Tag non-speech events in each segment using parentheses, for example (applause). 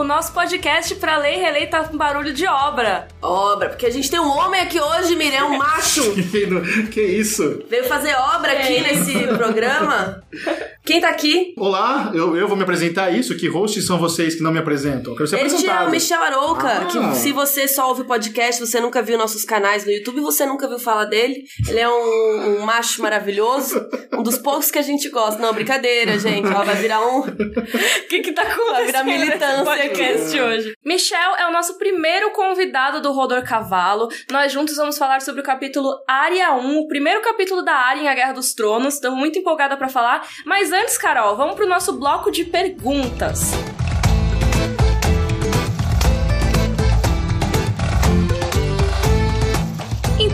o nosso podcast pra ler e reler tá com barulho de obra. Obra, porque a gente tem um homem aqui hoje, Miriam, um macho. (laughs) que isso? Veio fazer obra aqui nesse programa. Quem tá aqui? Olá, eu, eu vou me apresentar isso. Que hosts são vocês que não me apresentam? Eu quero ser Este é apresentado. o Michel Arouca, Ah. que se você só ouve o podcast, você nunca viu nossos canais no YouTube, você nunca viu falar dele. Ele é um, um macho maravilhoso, um dos poucos que a gente gosta. Não, brincadeira, gente. Ó, vai virar um... (laughs) O que que tá acontecendo Vai virar militância podcast hoje? Michel é o nosso primeiro convidado do Rodor Cavalo. Nós juntos vamos falar sobre o capítulo Área 1, o primeiro capítulo da Área em A Guerra dos Tronos. Estou muito empolgada pra falar. Mas antes, Carol, vamos pro nosso bloco de perguntas.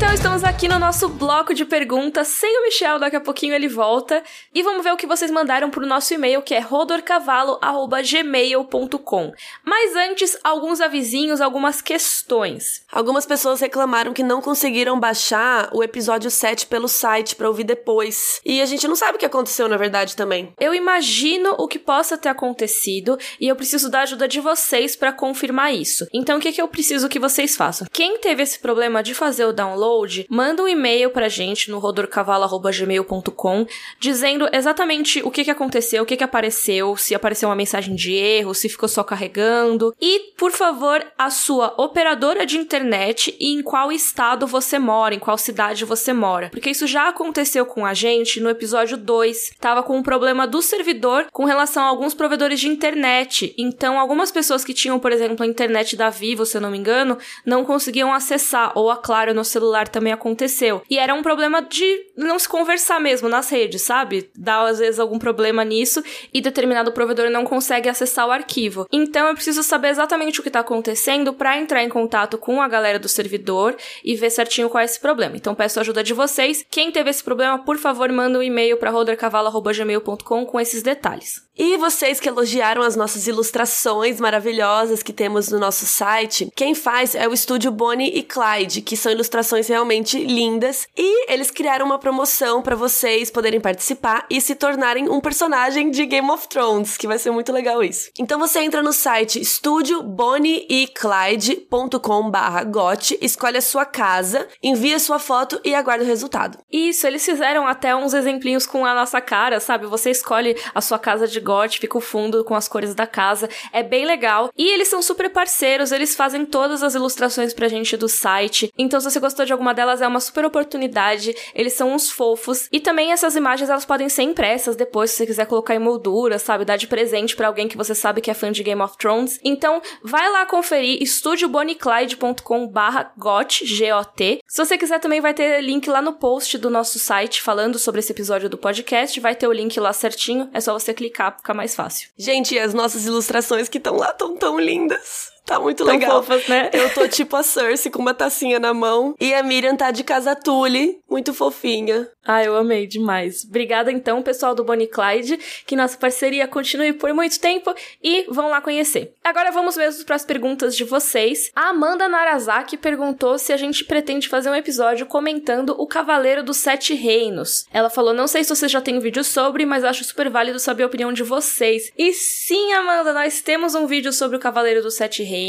Então estamos aqui no nosso bloco de perguntas sem o Michel, daqui a pouquinho ele volta. E vamos ver o que vocês mandaram pro nosso e-mail, que é rodorcavalo.gmail.com. Mas antes, alguns avisinhos, algumas questões. Algumas pessoas reclamaram que não conseguiram baixar o episódio 7 pelo site pra ouvir depois. E a gente não sabe o que aconteceu, na verdade, também. Eu imagino o que possa ter acontecido e eu preciso da ajuda de vocês pra confirmar isso. Então o que, que eu preciso que vocês façam? Quem teve esse problema de fazer o download, manda um e-mail pra gente no rodorcavalo.gmail.com dizendo exatamente o que, que aconteceu, o que, que apareceu, se apareceu uma mensagem de erro, se ficou só carregando. E, por favor, a sua operadora de internet e em qual estado você mora, em qual cidade você mora. Porque isso já aconteceu com a gente no episódio 2. Tava com um problema do servidor com relação a alguns provedores de internet. Então, algumas pessoas que tinham, por exemplo, a internet da Vivo, se eu não me engano, não conseguiam acessar. Ou a Claro no celular também aconteceu. E era um problema de não se conversar mesmo nas redes, sabe? Dá às vezes algum problema nisso e determinado provedor não consegue acessar o arquivo. Então, eu preciso saber exatamente o que tá acontecendo para entrar em contato com a galera do servidor e ver certinho qual é esse problema. Então, peço a ajuda de vocês. Quem teve esse problema, por favor, manda um e-mail para rodercavalo.gmail.com com esses detalhes. E vocês que elogiaram as nossas ilustrações maravilhosas que temos no nosso site, quem faz é o estúdio Bonnie e Clyde, que são ilustrações realmente lindas. E eles criaram uma promoção para vocês poderem participar e se tornarem um personagem de Game of Thrones, que vai ser muito legal isso. Então você entra no site estudiobonieeclyde.com/got, escolhe a sua casa, envia sua foto e aguarda o resultado. Isso, eles fizeram até uns exemplinhos com a nossa cara, sabe? Você escolhe a sua casa de gote, fica o fundo com as cores da casa. É bem legal. E eles são super parceiros, eles fazem todas as ilustrações pra gente do site. Então, se você gostou de alguma delas, é uma super oportunidade. Eles são uns fofos. E também essas imagens, elas podem ser impressas depois, se você quiser colocar em moldura, sabe? Dar de presente pra alguém que você sabe que é fã de Game of Thrones. Então, vai lá conferir estudioboniclyde.com barra got. Se você quiser, também vai ter link lá no post do nosso site falando sobre esse episódio do podcast. Vai ter o link lá certinho. É só você clicar, fica mais fácil. Gente, as nossas ilustrações que estão lá tão tão lindas. Tá muito Tão legal. fofas, né? Eu tô tipo a Cersei com uma tacinha na mão. E a Miriam tá de casa tule, muito fofinha. Ah, eu amei demais. Obrigada então, pessoal do Bonnie Clyde, que nossa parceria continue por muito tempo e vão lá conhecer. Agora vamos mesmo para as perguntas de vocês. A Amanda Narazaki perguntou se a gente pretende fazer um episódio comentando o Cavaleiro dos Sete Reinos. Ela falou: "Não sei se vocês já têm um vídeo sobre, mas acho super válido saber a opinião de vocês". E sim, Amanda, nós temos um vídeo sobre o Cavaleiro dos Sete Reinos.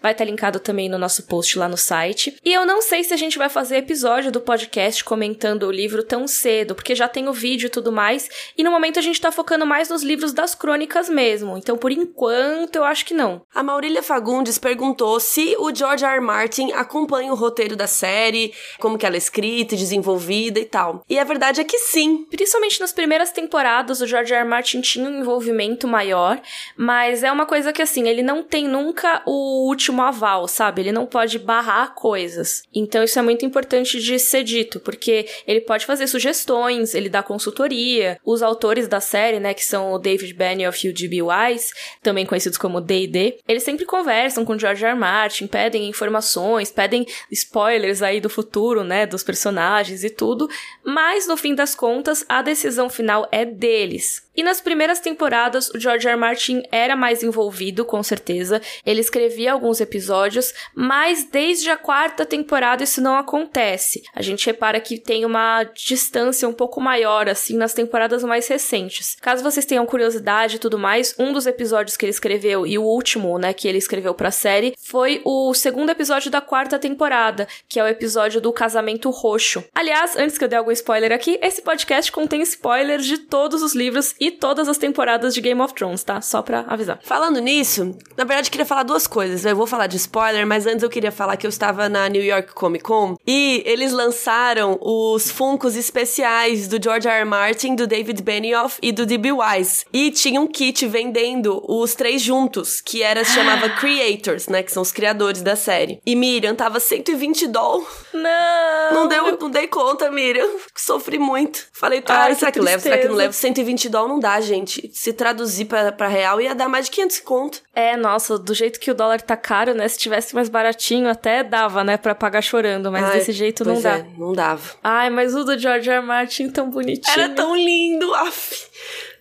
Vai estar linkado também no nosso post lá no site. E eu não sei se a gente vai fazer episódio do podcast comentando o livro tão cedo, porque já tem o vídeo e tudo mais. E no momento a gente tá focando mais nos livros das crônicas mesmo. Então, por enquanto, eu acho que não. A Maurília Fagundes perguntou se o George R. R. Martin acompanha o roteiro da série, como que ela é escrita e desenvolvida e tal. E a verdade é que sim. Principalmente nas primeiras temporadas, o George R. R. Martin tinha um envolvimento maior, mas é uma coisa que assim, ele não tem nunca o último aval, sabe? Ele não pode barrar coisas. Então isso é muito importante de ser dito, porque ele pode fazer sugestões, ele dá consultoria. Os autores da série, né, que são o David Benioff e o D.B. Wise, também conhecidos como D&D, eles sempre conversam com o George R. R. Martin, pedem informações, pedem spoilers aí do futuro, né, dos personagens e tudo, mas no fim das contas, a decisão final é deles. E nas primeiras temporadas, o George R. R. Martin era mais envolvido, com certeza. Ele escrevia alguns episódios, mas desde a quarta temporada isso não acontece. A gente repara que tem uma distância um pouco maior, assim, nas temporadas mais recentes. Caso vocês tenham curiosidade e tudo mais, um dos episódios que ele escreveu, e o último, né, que ele escreveu pra série, foi o segundo episódio da quarta temporada, que é o episódio do casamento roxo. Aliás, antes que eu dê algum spoiler aqui, esse podcast contém spoilers de todos os livros e todas as temporadas de Game of Thrones, tá? Só pra avisar. Falando nisso, na verdade eu queria falar duas coisas. Eu vou falar de spoiler, mas antes eu queria falar que eu estava na New York Comic Con e eles lançaram os Funkos especiais do George R. R. Martin, do David Benioff e do D.B. Wise. E tinha um kit vendendo os três juntos, que era se chamava (gasps) Creators, né, que são os criadores da série. E Miriam tava 120 doll. Não! Não deu, não dei conta, Miriam. (laughs) Sofri muito. Falei, tá, Ai, será que que, eu levo? Será que não levo? 120 doll não dá, gente. Se traduzir pra, pra real ia dar mais de 500 conto. É, nossa, do jeito que o dólar tá caro, né? Se tivesse mais baratinho, até dava, né? Pra pagar chorando, mas Ai, desse jeito não pois dá. é, não dava. Ai, mas o do George. R. Martin tão bonitinho. Era tão lindo, (laughs) af.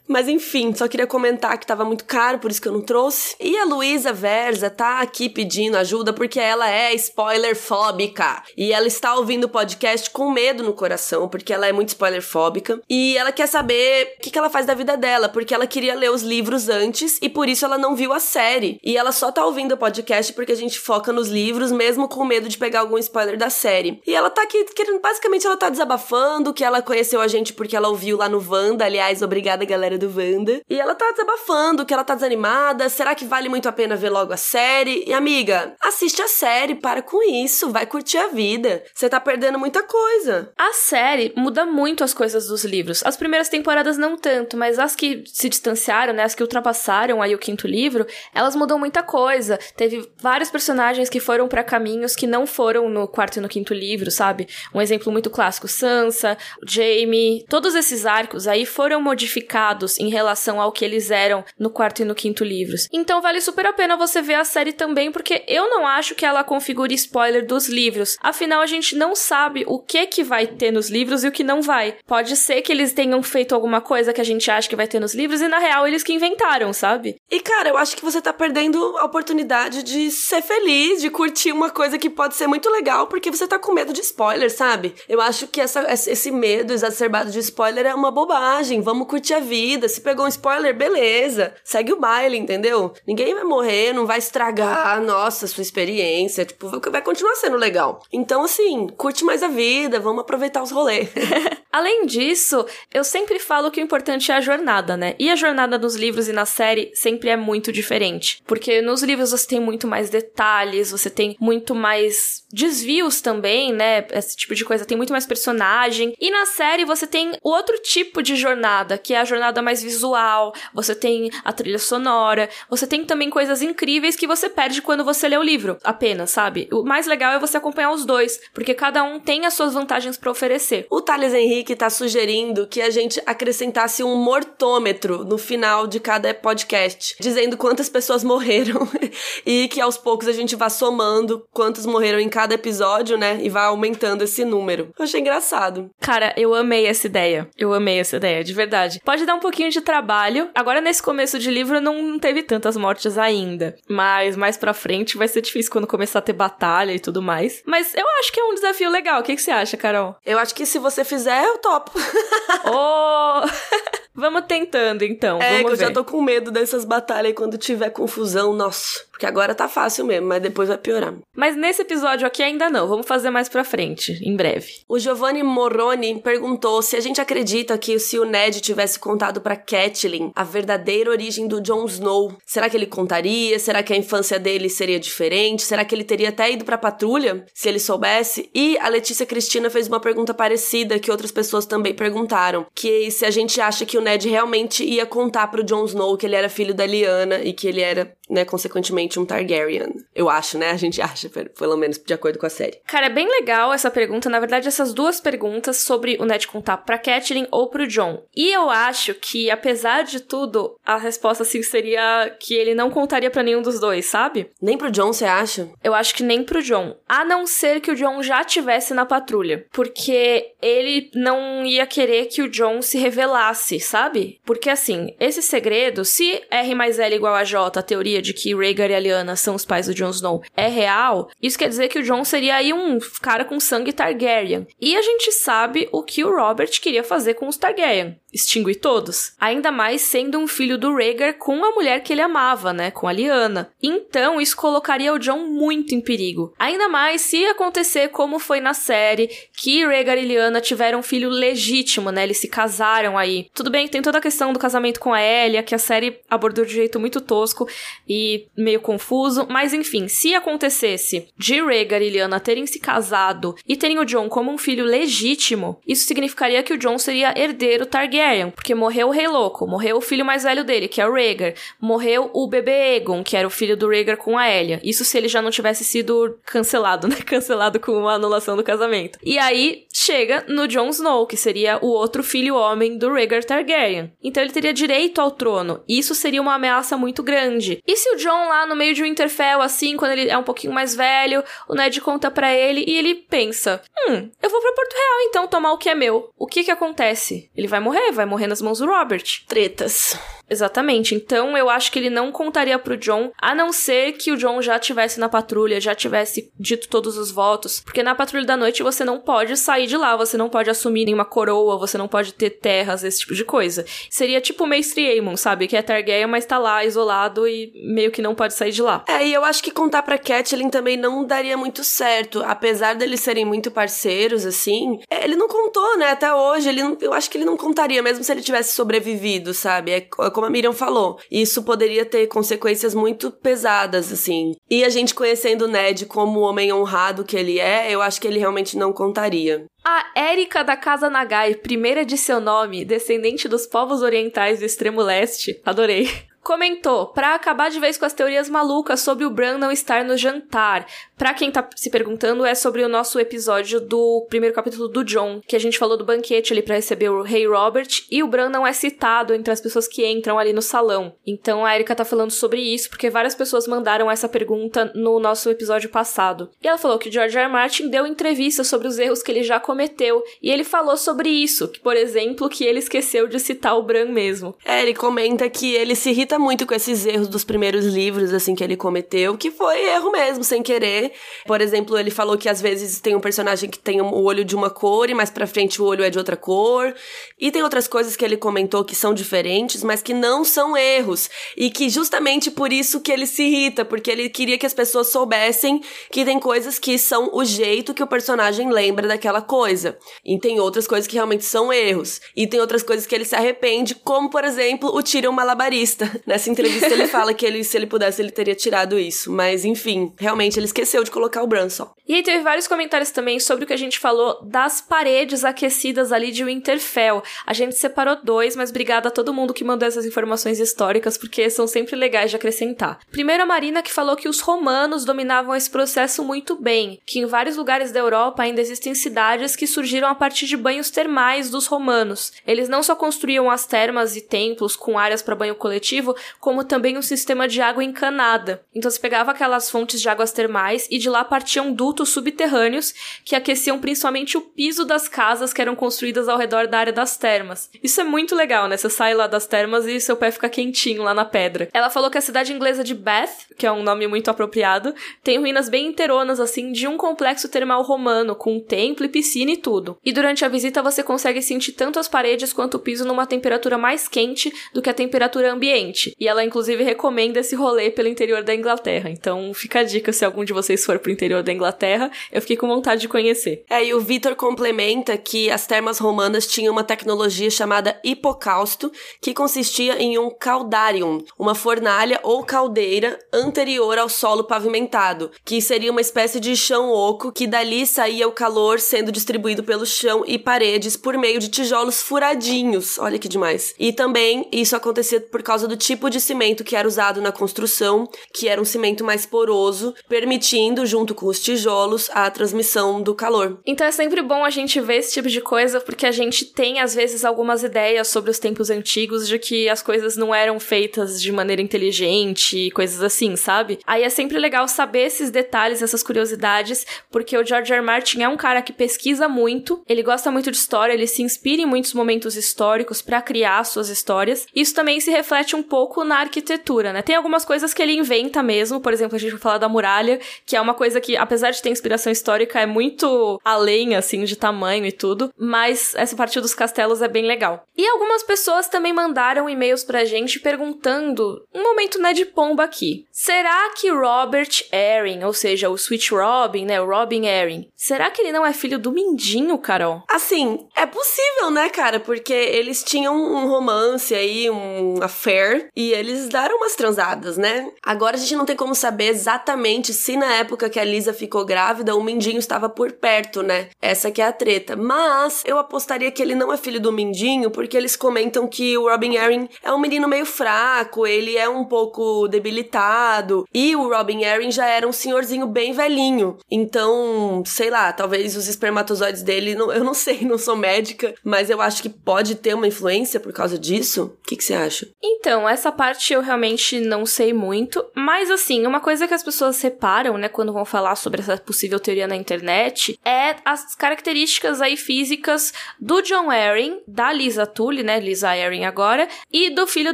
Mas enfim, só queria comentar que tava muito caro, por isso que eu não trouxe. E a Luísa Verza tá aqui pedindo ajuda porque ela é spoiler fóbica. E ela está ouvindo o podcast com medo no coração, porque ela é muito spoiler fóbica. E ela quer saber o que, que ela faz da vida dela, porque ela queria ler os livros antes e por isso ela não viu a série. E ela só tá ouvindo o podcast porque a gente foca nos livros, mesmo com medo de pegar algum spoiler da série. E ela tá aqui querendo, basicamente, ela tá desabafando que ela conheceu a gente porque ela ouviu lá no Wanda. Aliás, obrigada, galera do Wanda. E ela tá desabafando que ela tá desanimada. Será que vale muito a pena ver logo a série? E amiga, assiste a série, para com isso, vai curtir a vida. Você tá perdendo muita coisa. A série muda muito as coisas dos livros. As primeiras temporadas não tanto, mas as que se distanciaram, né, as que ultrapassaram aí o quinto livro, elas mudam muita coisa. Teve vários personagens que foram pra caminhos que não foram no quarto e no quinto livro, sabe? Um exemplo muito clássico, Sansa, Jaime, todos esses arcos aí foram modificados em relação ao que eles eram no quarto e no quinto livros. Então vale super a pena você ver a série também, porque eu não acho que ela configure spoiler dos livros. Afinal, a gente não sabe o que que vai ter nos livros e o que não vai. Pode ser que eles tenham feito alguma coisa que a gente acha que vai ter nos livros e na real eles que inventaram, sabe? E cara, eu acho que você tá perdendo a oportunidade de ser feliz, de curtir uma coisa que pode ser muito legal, porque você tá com medo de spoiler, sabe? Eu acho que essa, esse medo exacerbado de spoiler é uma bobagem. Vamos curtir a vida. Se pegou um spoiler, beleza. Segue o baile, entendeu? Ninguém vai morrer, não vai estragar, nossa, sua experiência. Tipo, vai continuar sendo legal. Então, assim, curte mais a vida, vamos aproveitar os rolês. (laughs) Além disso, eu sempre falo que o importante é a jornada, né? E a jornada nos livros e na série sempre é muito diferente. Porque nos livros você tem muito mais detalhes, você tem muito mais desvios também, né? Esse tipo de coisa, tem muito mais personagem. E na série você tem outro tipo de jornada, que é a jornada mais visual, você tem a trilha sonora, você tem também coisas incríveis que você perde quando você lê o livro, apenas, sabe? O mais legal é você acompanhar os dois, porque cada um tem as suas vantagens pra oferecer. O Thales Henrique tá sugerindo que a gente acrescentasse um mortômetro no final de cada podcast, dizendo quantas pessoas morreram (laughs) e que aos poucos a gente vá somando quantos morreram em cada episódio, né? E vai aumentando esse número. Eu achei engraçado. Cara, eu amei essa ideia. Eu amei essa ideia, de verdade. Pode dar um pouquinho de trabalho. Agora, nesse começo de livro, não teve tantas mortes ainda. Mas mais pra frente vai ser difícil quando começar a ter batalha e tudo mais. Mas eu acho que é um desafio legal. O que, que você acha, Carol? Eu acho que se você fizer, eu topo. (laughs) oh! (laughs) Vamos tentando, então. É, Vamos que eu ver. já tô com medo dessas batalhas e quando tiver confusão, nossa. Porque agora tá fácil mesmo, mas depois vai piorar. Mas nesse episódio aqui ainda não. Vamos fazer mais pra frente, em breve. O Giovanni Moroni perguntou se a gente acredita que se o Ned tivesse contado pra Catelyn a verdadeira origem do Jon Snow, será que ele contaria? Será que a infância dele seria diferente? Será que ele teria até ido pra patrulha se ele soubesse? E a Letícia Cristina fez uma pergunta parecida que outras pessoas também perguntaram, que se a gente acha que o Ned realmente ia contar pro Jon Snow que ele era filho da Lyanna e que ele era né, consequentemente um Targaryen. Eu acho, né? A gente (laughs) acha, pelo menos de acordo com a série. Cara, é bem legal essa pergunta. Na verdade, essas duas perguntas sobre o Ned contar pra Catelyn ou pro John. E eu acho que, apesar de tudo, a resposta sim seria que ele não contaria para nenhum dos dois, sabe? Nem pro John, você acha? Eu acho que nem pro John. A não ser que o John já tivesse na patrulha. Porque ele não ia querer que o John se revelasse, sabe? Porque assim, esse segredo, se R mais L igual a J, a teoria de que Rhaegar e a Lyanna são os pais do Jon Snow, é real, isso quer dizer que o John seria aí um cara com sangue Targaryen. E a gente sabe o que o Robert queria fazer com os Targaryen extinguir todos. Ainda mais sendo um filho do Rhaegar com a mulher que ele amava, né, com a Lyanna. Então, isso colocaria o Jon muito em perigo. Ainda mais se acontecer como foi na série, que Rhaegar e Lyanna tiveram um filho legítimo, né, eles se casaram aí. Tudo bem, tem toda a questão do casamento com a Elia, que a série abordou de jeito muito tosco e meio confuso, mas enfim, se acontecesse de Rhaegar e Lyanna terem se casado e terem o Jon como um filho legítimo, isso significaria que o Jon seria herdeiro Targaryen Targaryen, porque morreu o Rei Louco, morreu o filho mais velho dele, que é o Rhaegar, morreu o bebê Aegon, que era o filho do Rhaegar com a Elia. Isso se ele já não tivesse sido cancelado, (laughs) né? Cancelado com a anulação do casamento. E aí chega no Jon Snow, que seria o outro filho homem do Rhaegar Targaryen. Então ele teria direito ao trono. Isso seria uma ameaça muito grande. E se o Jon lá no meio de Winterfell, assim, quando ele é um pouquinho mais velho, o Ned conta para ele e ele pensa: "Hum, eu vou para Porto Real então tomar o que é meu". O que que acontece? Ele vai morrer, vai morrer nas mãos do Robert. Tretas. Exatamente. Então eu acho que ele não contaria pro John, a não ser que o John já tivesse na patrulha, já tivesse dito todos os votos. Porque na patrulha da noite você não pode sair de lá, você não pode assumir nenhuma coroa, você não pode ter terras, esse tipo de coisa. Seria tipo o Maestri Aemon, sabe? Que é Targaryen, mas tá lá isolado e meio que não pode sair de lá. É, e eu acho que contar pra Catelyn também não daria muito certo. Apesar deles serem muito parceiros, assim, é, ele não contou, né? Até hoje, ele não, eu acho que ele não contaria, mesmo se ele tivesse sobrevivido, sabe? É como a Miriam falou. Isso poderia ter consequências muito pesadas, assim. E a gente conhecendo o Ned como o homem honrado que ele é, eu acho que ele realmente não contaria. A Érica da Casa Nagai, primeira de seu nome, descendente dos povos orientais do extremo leste. Adorei comentou: para acabar de vez com as teorias malucas sobre o Bran não estar no jantar. Para quem tá se perguntando, é sobre o nosso episódio do primeiro capítulo do John, que a gente falou do banquete ali para receber o Rei Robert e o Bran não é citado entre as pessoas que entram ali no salão. Então a Erika tá falando sobre isso porque várias pessoas mandaram essa pergunta no nosso episódio passado. E ela falou que George R. R. Martin deu entrevista sobre os erros que ele já cometeu e ele falou sobre isso, que por exemplo, que ele esqueceu de citar o Bran mesmo. É, ele comenta que ele se irrita muito com esses erros dos primeiros livros, assim, que ele cometeu, que foi erro mesmo, sem querer. Por exemplo, ele falou que às vezes tem um personagem que tem o olho de uma cor e mais pra frente o olho é de outra cor. E tem outras coisas que ele comentou que são diferentes, mas que não são erros. E que justamente por isso que ele se irrita, porque ele queria que as pessoas soubessem que tem coisas que são o jeito que o personagem lembra daquela coisa. E tem outras coisas que realmente são erros. E tem outras coisas que ele se arrepende, como por exemplo o Tyrion malabarista. (laughs) Nessa entrevista ele fala que ele, se ele pudesse, ele teria tirado isso. Mas enfim, realmente ele esqueceu de colocar o Bran. E aí teve vários comentários também sobre o que a gente falou das paredes aquecidas ali de Winterfell. A gente separou dois, mas obrigada a todo mundo que mandou essas informações históricas, porque são sempre legais de acrescentar. Primeiro a Marina que falou que os romanos dominavam esse processo muito bem, que em vários lugares da Europa ainda existem cidades que surgiram a partir de banhos termais dos romanos. Eles não só construíam as termas e templos com áreas para banho coletivo, como também um sistema de água encanada. Então você pegava aquelas fontes de águas termais e de lá partiam dutos subterrâneos que aqueciam principalmente o piso das casas que eram construídas ao redor da área das termas. Isso é muito legal, né? Você sai lá das termas e seu pé fica quentinho lá na pedra. Ela falou que a cidade inglesa de Bath, que é um nome muito apropriado, tem ruínas bem inteironas assim de um complexo termal romano com templo e piscina e tudo. E durante a visita você consegue sentir tanto as paredes quanto o piso numa temperatura mais quente do que a temperatura ambiente. E ela inclusive recomenda esse rolê pelo interior da Inglaterra. Então fica a dica se algum de vocês for pro interior da Inglaterra, eu fiquei com vontade de conhecer. É, e o Vitor complementa que as termas romanas tinham uma tecnologia chamada hipocausto, que consistia em um caldarium, uma fornalha ou caldeira anterior ao solo pavimentado, que seria uma espécie de chão oco que dali saía o calor sendo distribuído pelo chão e paredes por meio de tijolos furadinhos. Olha que demais. E também isso acontecia por causa do tipo de cimento que era usado na construção, que era um cimento mais poroso, permitindo, junto com os tijolos, a transmissão do calor. Então é sempre bom a gente ver esse tipo de coisa, porque a gente tem, às vezes, algumas ideias sobre os tempos antigos de que as coisas não eram feitas de maneira inteligente, coisas assim, sabe? Aí é sempre legal saber esses detalhes, essas curiosidades, porque o George R. R. Martin é um cara que pesquisa muito, ele gosta muito de história, ele se inspira em muitos momentos históricos para criar suas histórias. Isso também se reflete um pouco na arquitetura, né? Tem algumas coisas que ele inventa mesmo, por exemplo, a gente vai falar da muralha, que é uma coisa que, apesar de ter inspiração histórica, é muito além, assim, de tamanho e tudo, mas essa parte dos castelos é bem legal. E algumas pessoas também mandaram e-mails pra gente perguntando, um momento né de pomba aqui, será que Robert Erin, ou seja, o Switch Robin, né, o Robin Erin, será que ele não é filho do Mindinho, Carol? Assim, é possível, né, cara? Porque eles tinham um romance aí, um affair, e eles deram umas transadas, né? Agora a gente não tem como saber exatamente se na época que a Lisa ficou grávida, o Mindinho estava por perto, né? Essa que é a treta. Mas eu apostaria que ele não é filho do Mindinho, porque eles comentam que o Robin Erin é um menino meio fraco, ele é um pouco debilitado, e o Robin Erin já era um senhorzinho bem velhinho. Então, sei lá, talvez os espermatozoides dele, não, eu não (laughs) sei, não sou médica, mas eu acho que pode ter uma influência por causa disso. O que, que você acha? Então, essa parte eu realmente não sei muito, mas assim, uma coisa que as pessoas reparam, né, quando vão falar sobre essa possível teoria na internet, é as características aí físicas do John Arryn, da Lisa Tully, né, Lisa Arryn agora, e do filho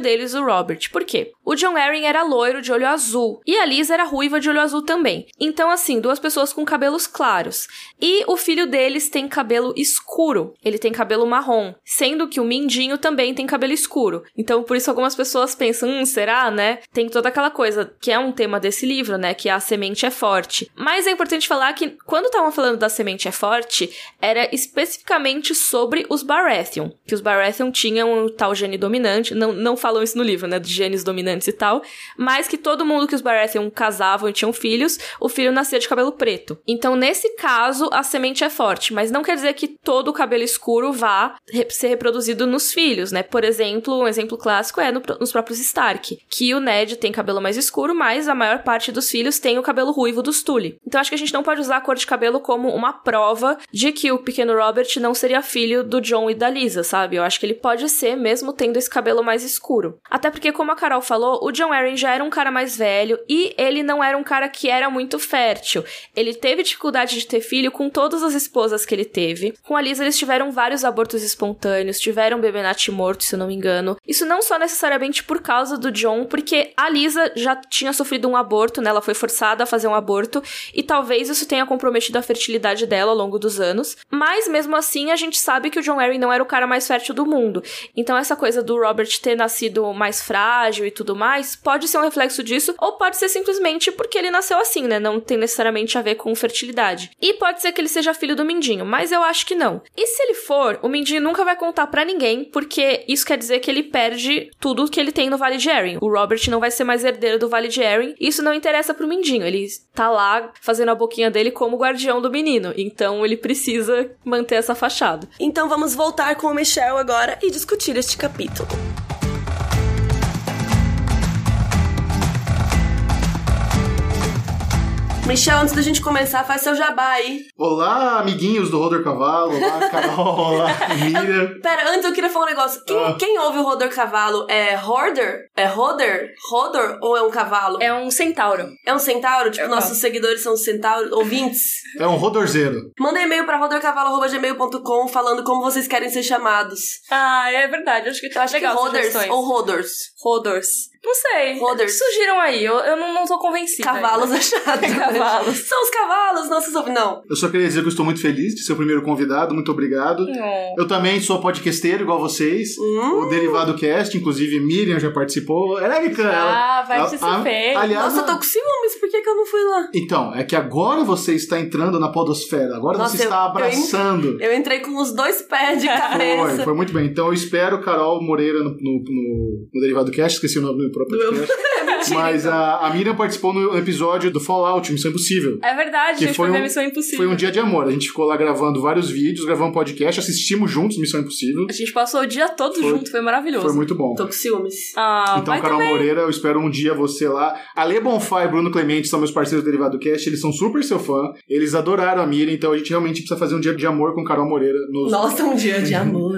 deles, o Robert. Por quê? O John Arryn era loiro de olho azul e a Lisa era ruiva de olho azul também. Então, assim, duas pessoas com cabelos claros. E o filho deles tem cabelo escuro. Ele tem cabelo marrom, sendo que o Mindinho também tem cabelo escuro. Então, por isso algumas pessoas pensam, hum, será, né? Tem toda aquela coisa que é um tema desse livro, né? Que a semente é forte. Mas é importante falar que quando estavam falando da semente é forte, era especificamente sobre os Baratheon. Que os Baratheon tinham um tal gene dominante. Não, não falam isso no livro, né? De genes dominantes e tal. Mas que todo mundo que os Baratheon casavam e tinham filhos, o filho nascia de cabelo preto. Então, nesse caso, a semente é forte. Mas não quer dizer que todo o cabelo escuro vá ser reproduzido nos filhos, né? Por exemplo, um exemplo clássico é no, nos próprios Stark. Que o Ned tem cabelo mais escuro, mas a maior parte dos filhos tem o cabelo ruivo dos Tully. Então, acho que a gente não pode usar a cor de cabelo como uma prova de que o pequeno Robert não seria filho do John e da Lisa, sabe? Eu acho que ele pode ser, mesmo tendo esse cabelo mais escuro. Até porque, como a Carol falou, o John Arryn já era um cara mais velho e ele não era um cara que era muito fértil. Ele teve dificuldade de ter filho com todas as esposas que ele teve. Com a Lisa, eles tiveram vários abortos espontâneos, tiveram um bebê Nat morto, se eu não me engano. Isso não só necessariamente por causa do John, porque a Lisa já tinha sofrido um aborto, né? Ela foi forçada a fazer um aborto e talvez isso tenha comprometido a fertilidade dela ao longo dos anos. Mas mesmo assim, a gente sabe que o John Arryn não era o cara mais fértil do mundo. Então essa coisa do Robert ter nascido mais frágil e tudo mais, pode ser um reflexo disso ou pode ser simplesmente porque ele nasceu assim, né? Não tem necessariamente a ver com fertilidade. E pode ser que ele seja filho do Mindinho, mas eu acho que não. E se ele for, o Mindinho nunca vai contar para ninguém, porque isso quer dizer que ele perde tudo que ele tem no Vale de Erin. O Robert não vai ser mais herdeiro do Vale de Erin. Isso não interessa pro Mindinho. Ele tá lá fazendo a boquinha dele como guardião do menino. Então ele precisa manter essa fachada. Então vamos voltar com o Michel agora e discutir este capítulo. Michel, antes da gente começar, faz seu jabá aí. Olá, amiguinhos do Roder Cavalo. Olá, (laughs) Carol. Olá. Pera, antes eu queria falar um negócio. Quem, Ah. quem ouve o Roder Cavalo é Horder? É Roder? Rodor ou é um cavalo? É um centauro. É um centauro? Tipo, É nossos seguidores são centauros, ouvintes? É um rodorzeiro. Manda e-mail pra rodorcavalo.gmail.com falando como vocês querem ser chamados. Ah, é verdade. Acho que Eu acho legal que Roders ou Rodors. Rodors. Não sei. Roders. Surgiram aí. Eu, eu não, não tô convencida. Cavalos achados. (laughs) Cavalos. São os cavalos, nossos ouvintes. Não. Eu só queria dizer que eu estou muito feliz de ser o primeiro convidado. Muito obrigado. Não. Eu também sou podcasteiro, igual vocês. Hum. O Derivado Cast, inclusive Miriam já participou. Ela é ela- Ah, vai ela- te a- bem. Aliás, Nossa, eu tô com ciúmes. Por que, que eu não fui lá? Então, é que agora você está entrando na podosfera. Agora Nossa, você está eu- eu- abraçando. Eu entrei com os dois pés de Foi, cabeça. foi muito bem. Então eu espero Carol Moreira no, no, no- no Derivado Cast, esqueci o nome do próprio Do- podcast. (laughs) Mas a, a Miriam participou no episódio do Fallout, Missão Impossível. É verdade, Que gente, foi foi um- Missão Impossível. Foi um dia de amor. A gente ficou lá gravando vários vídeos, gravamos um podcast, assistimos juntos Missão Impossível. A gente passou o dia todo Foi- junto, foi maravilhoso. Foi muito bom. Tô com ciúmes. Ah, Então, Carol também. Moreira, eu espero um dia você lá. Ale Bonfá e Bruno Clemente são meus parceiros do Derivado Cast, eles são super seu fã, eles adoraram a Miriam, então a gente realmente precisa fazer um dia de amor com Carol Moreira nos. Nossa, um dia de (laughs) amor.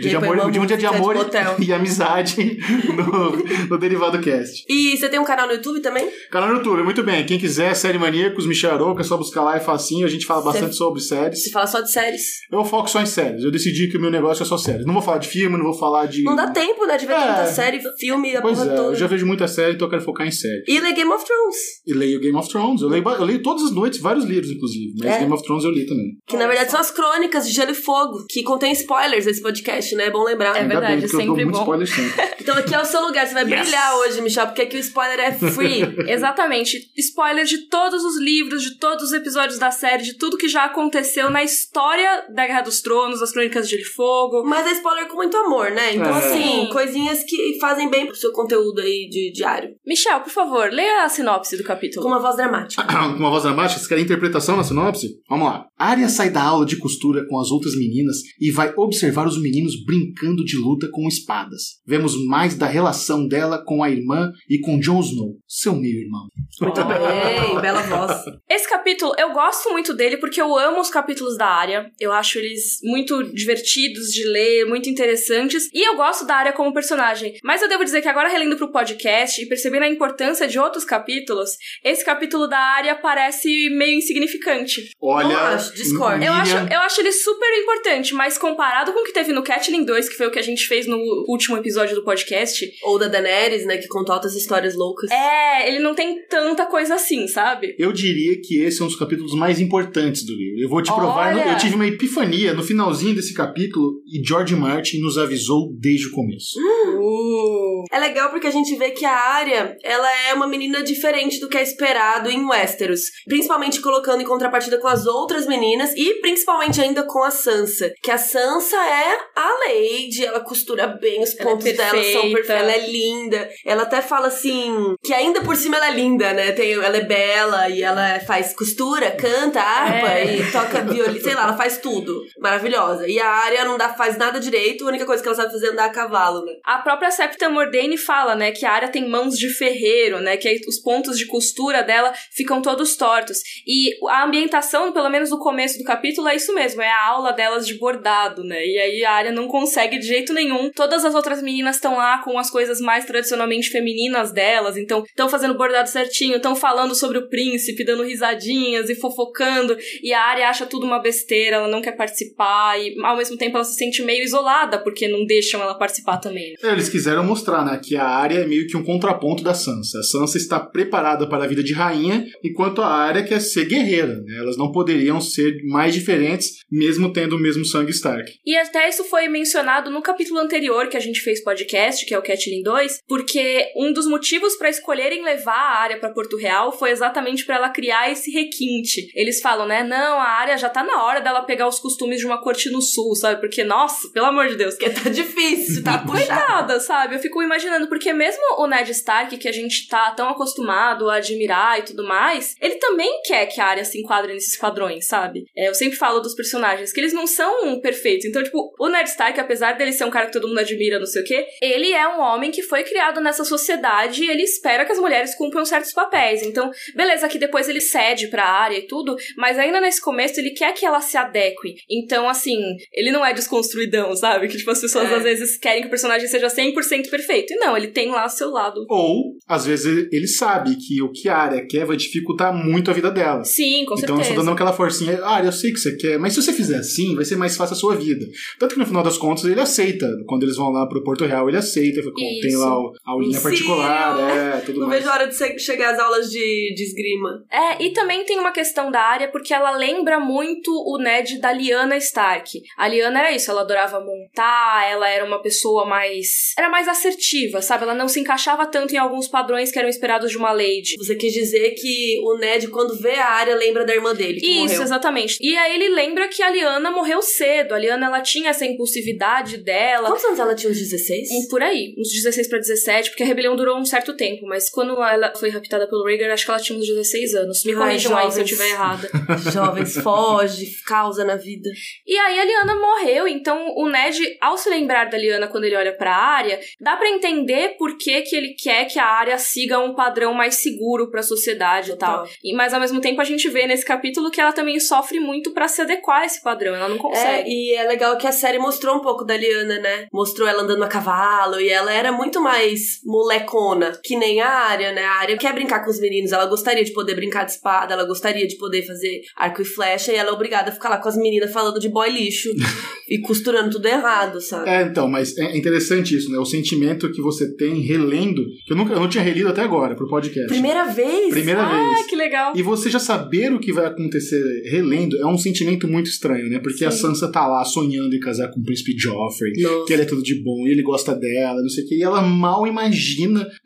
Dia de amor, um dia de amor Motel. (laughs) e amizade no, no Derivado Cast. E você tem um canal no YouTube também? Canal no YouTube, muito bem. Quem quiser, Série Maníacos, Michel Aroca, é só buscar lá, é facinho. A gente fala bastante sobre séries. Você fala só de séries. Eu foco só em séries. Eu decidi que o meu negócio é só séries. Não vou falar de filme, não vou falar de. Não dá tempo, né, de ver É. tanta série, filme, a Pois porra é, toda. eu já vejo muita série, então eu quero focar em série. E ler Game of Thrones. E leio Game of Thrones. Eu leio, eu leio todas as noites vários livros, inclusive. Mas É? Game of Thrones eu li também. Que na verdade são as crônicas de Gelo e Fogo, que contém spoilers desse podcast, né? É bom lembrar. É Ainda verdade, bem, porque eu dou sempre muito bom. spoiler sempre. (laughs) Então aqui é o seu lugar, você vai Yes. brilhar hoje, Michel, porque aqui o spoiler é free. (laughs) Exatamente. Spoiler de todos os livros, de todos os episódios da série, de tudo que já aconteceu na história da Guerra dos Tronos, das Crônicas de Gelo e Fogo. Mas é spoiler com muito amor, né? Então, É. assim, Sim. coisinhas que fazem bem pro seu conteúdo aí de diário. Michel, por favor, leia a sinopse do capítulo. Com uma voz dramática. (clears throat) com uma voz dramática, vocês querem interpretação na sinopse? Vamos lá. Arya sai da aula de costura com as outras meninas e vai observar os meninos brincando de luta com espadas. Vemos mais da relação dela com a irmã e com Jon Snow, seu meio-irmão. Muito bem, bela voz. Esse capítulo, eu gosto muito dele porque eu amo os capítulos da área. Eu acho eles muito divertidos de ler, muito interessantes. E eu gosto da área como personagem. Mas eu devo dizer que agora, relendo pro podcast e percebendo a importância de outros capítulos, esse capítulo da área parece meio insignificante. Olha, Não acho, discordo. Eu acho, eu acho ele super importante, mas comparado com o que teve no Catelyn 2, que foi o que a gente fez no último episódio do podcast, Ou da Daenerys, né, que conta altas histórias loucas. é, ele não tem tanta coisa assim, sabe? Eu diria que esse é um dos capítulos mais importantes do livro. Eu vou te provar. Olha! Eu tive uma epifania no finalzinho desse capítulo e George Martin nos avisou desde o começo. Uh. É legal porque a gente vê que a Arya, ela é uma menina diferente do que é esperado em Westeros. Principalmente colocando em contrapartida com as outras meninas e principalmente ainda com a Sansa. Que a Sansa é a Lady, ela costura bem, os Ela é pontos dela são perfeita. perfeitos, ela é linda. Ela até fala assim, que ainda por cima ela é linda, né? Tem, ela é bela e ela faz costura, canta, harpa É. e toca violino, sei lá, ela faz tudo. Maravilhosa. E a Arya não dá, faz nada direito, a única coisa que ela sabe fazer é andar a cavalo, né? A própria Septa Mordane fala, né, que a área tem mãos de ferreiro, né, que os pontos de costura dela ficam todos tortos. E a ambientação, pelo menos no começo do capítulo, é isso mesmo, é a aula delas de bordado, né? E aí a área não consegue de jeito nenhum. Todas as outras meninas estão lá com as coisas mais tradicionalmente femininas delas, então estão fazendo bordado certinho, estão falando sobre o príncipe, dando risadinhas e fofocando, e a área acha tudo uma besteira, ela não quer participar, e ao mesmo tempo ela se sente meio isolada, porque não deixam ela participar também. né? É, Eles quiseram mostrar, né, que a Arya é meio que um contraponto da Sansa. A Sansa está preparada para a vida de rainha, enquanto a Arya quer ser guerreira. Né? Elas não poderiam ser mais diferentes, mesmo tendo o mesmo sangue Stark. E até isso foi mencionado no capítulo anterior que a gente fez podcast, que é o Catelyn 2, porque um dos motivos para escolherem levar a área para Porto Real foi exatamente para ela criar esse requinte. Eles falam, né? Não, a área já tá na hora dela pegar os costumes de uma corte no sul, sabe? Porque, nossa, pelo amor de Deus, Porque tá difícil, tá. (laughs) Coitada, sabe? Eu fico imaginando, porque mesmo o Ned Stark, que a gente tá tão acostumado a admirar e tudo mais, ele também quer que a área se enquadre nesses padrões, sabe? É, eu sempre falo dos personagens, que eles não são perfeitos. Então, tipo, o Ned Stark, apesar dele ser um cara que todo mundo admira, não sei o quê, ele é um homem que foi criado nessa sociedade e ele espera que as mulheres cumpram certos papéis. Então, beleza, que depois ele cede pra área e tudo, mas ainda nesse começo ele quer que ela se adeque. Então, assim, ele não é desconstruidão, sabe? Que, tipo, as pessoas É. às vezes querem que o personagem seja 100% perfeito. E não, ele tem lá seu lado. Ou, às vezes, ele- sabe que o que a Arya quer vai dificultar muito a vida dela. Sim, com então, certeza. estou dando aquela forcinha. Ah, eu sei que você quer, mas se você fizer assim, vai ser mais fácil a sua vida. Tanto que no final das contas ele aceita. Quando eles vão lá pro Porto Real, ele aceita. Tem Isso. lá aulinha particular, é, tudo Não mais. vejo a hora de che- chegar às aulas de, de esgrima. É, e também tem uma questão da área, porque ela lembra muito o Ned da Lyanna Stark. A Lyanna era isso, ela adorava montar, ela era uma pessoa mais. Era mais seletiva, sabe? Ela não se encaixava tanto em alguns padrões que eram esperados de uma lady. Você quis dizer que o Ned, quando vê a área, lembra da irmã dele. Que Isso, morreu. exatamente. E aí ele lembra que a Liana morreu cedo. A Liana, ela tinha essa impulsividade dela. Quantos anos ela tinha? Uns 16? Um por aí, uns 16 pra 17, porque a rebelião durou um certo tempo, mas quando ela foi raptada pelo Rhaegar, acho que ela tinha uns 16 anos. Me corrijam aí se eu estiver errada. (laughs) Jovens, foge, causa na vida. E aí a Liana morreu, então o Ned, ao se lembrar da Liana quando ele olha pra área, dá pra entender por que, que ele quer que a área siga um padrão mais seguro pra sociedade e tal. E, mas ao mesmo tempo a gente vê nesse capítulo que ela também sofre muito pra se adequar a esse padrão, ela não É, consegue. e é legal que a série mostrou um pouco da Liana, né? Mostrou ela andando a cavalo e ela era muito mais molecona, que nem a Arya, né? A Arya quer brincar com os meninos, ela gostaria de poder brincar de espada, ela gostaria de poder fazer arco e flecha e ela é obrigada a ficar lá com as meninas falando de boy lixo (laughs) e costurando tudo errado, sabe? É, então, mas é interessante isso, né? O sentimento que você tem relendo, que eu nunca eu não tinha relido até agora pro podcast. Primeira vez? Primeira Ah, vez. que legal. E você já saber o que vai acontecer relendo é um sentimento muito estranho, né? Porque a Sim. Sansa tá lá sonhando em casar com o príncipe Joffrey, Nossa. que ele é tudo de bom, e ele gosta dela, não sei o que, e ela mal imagina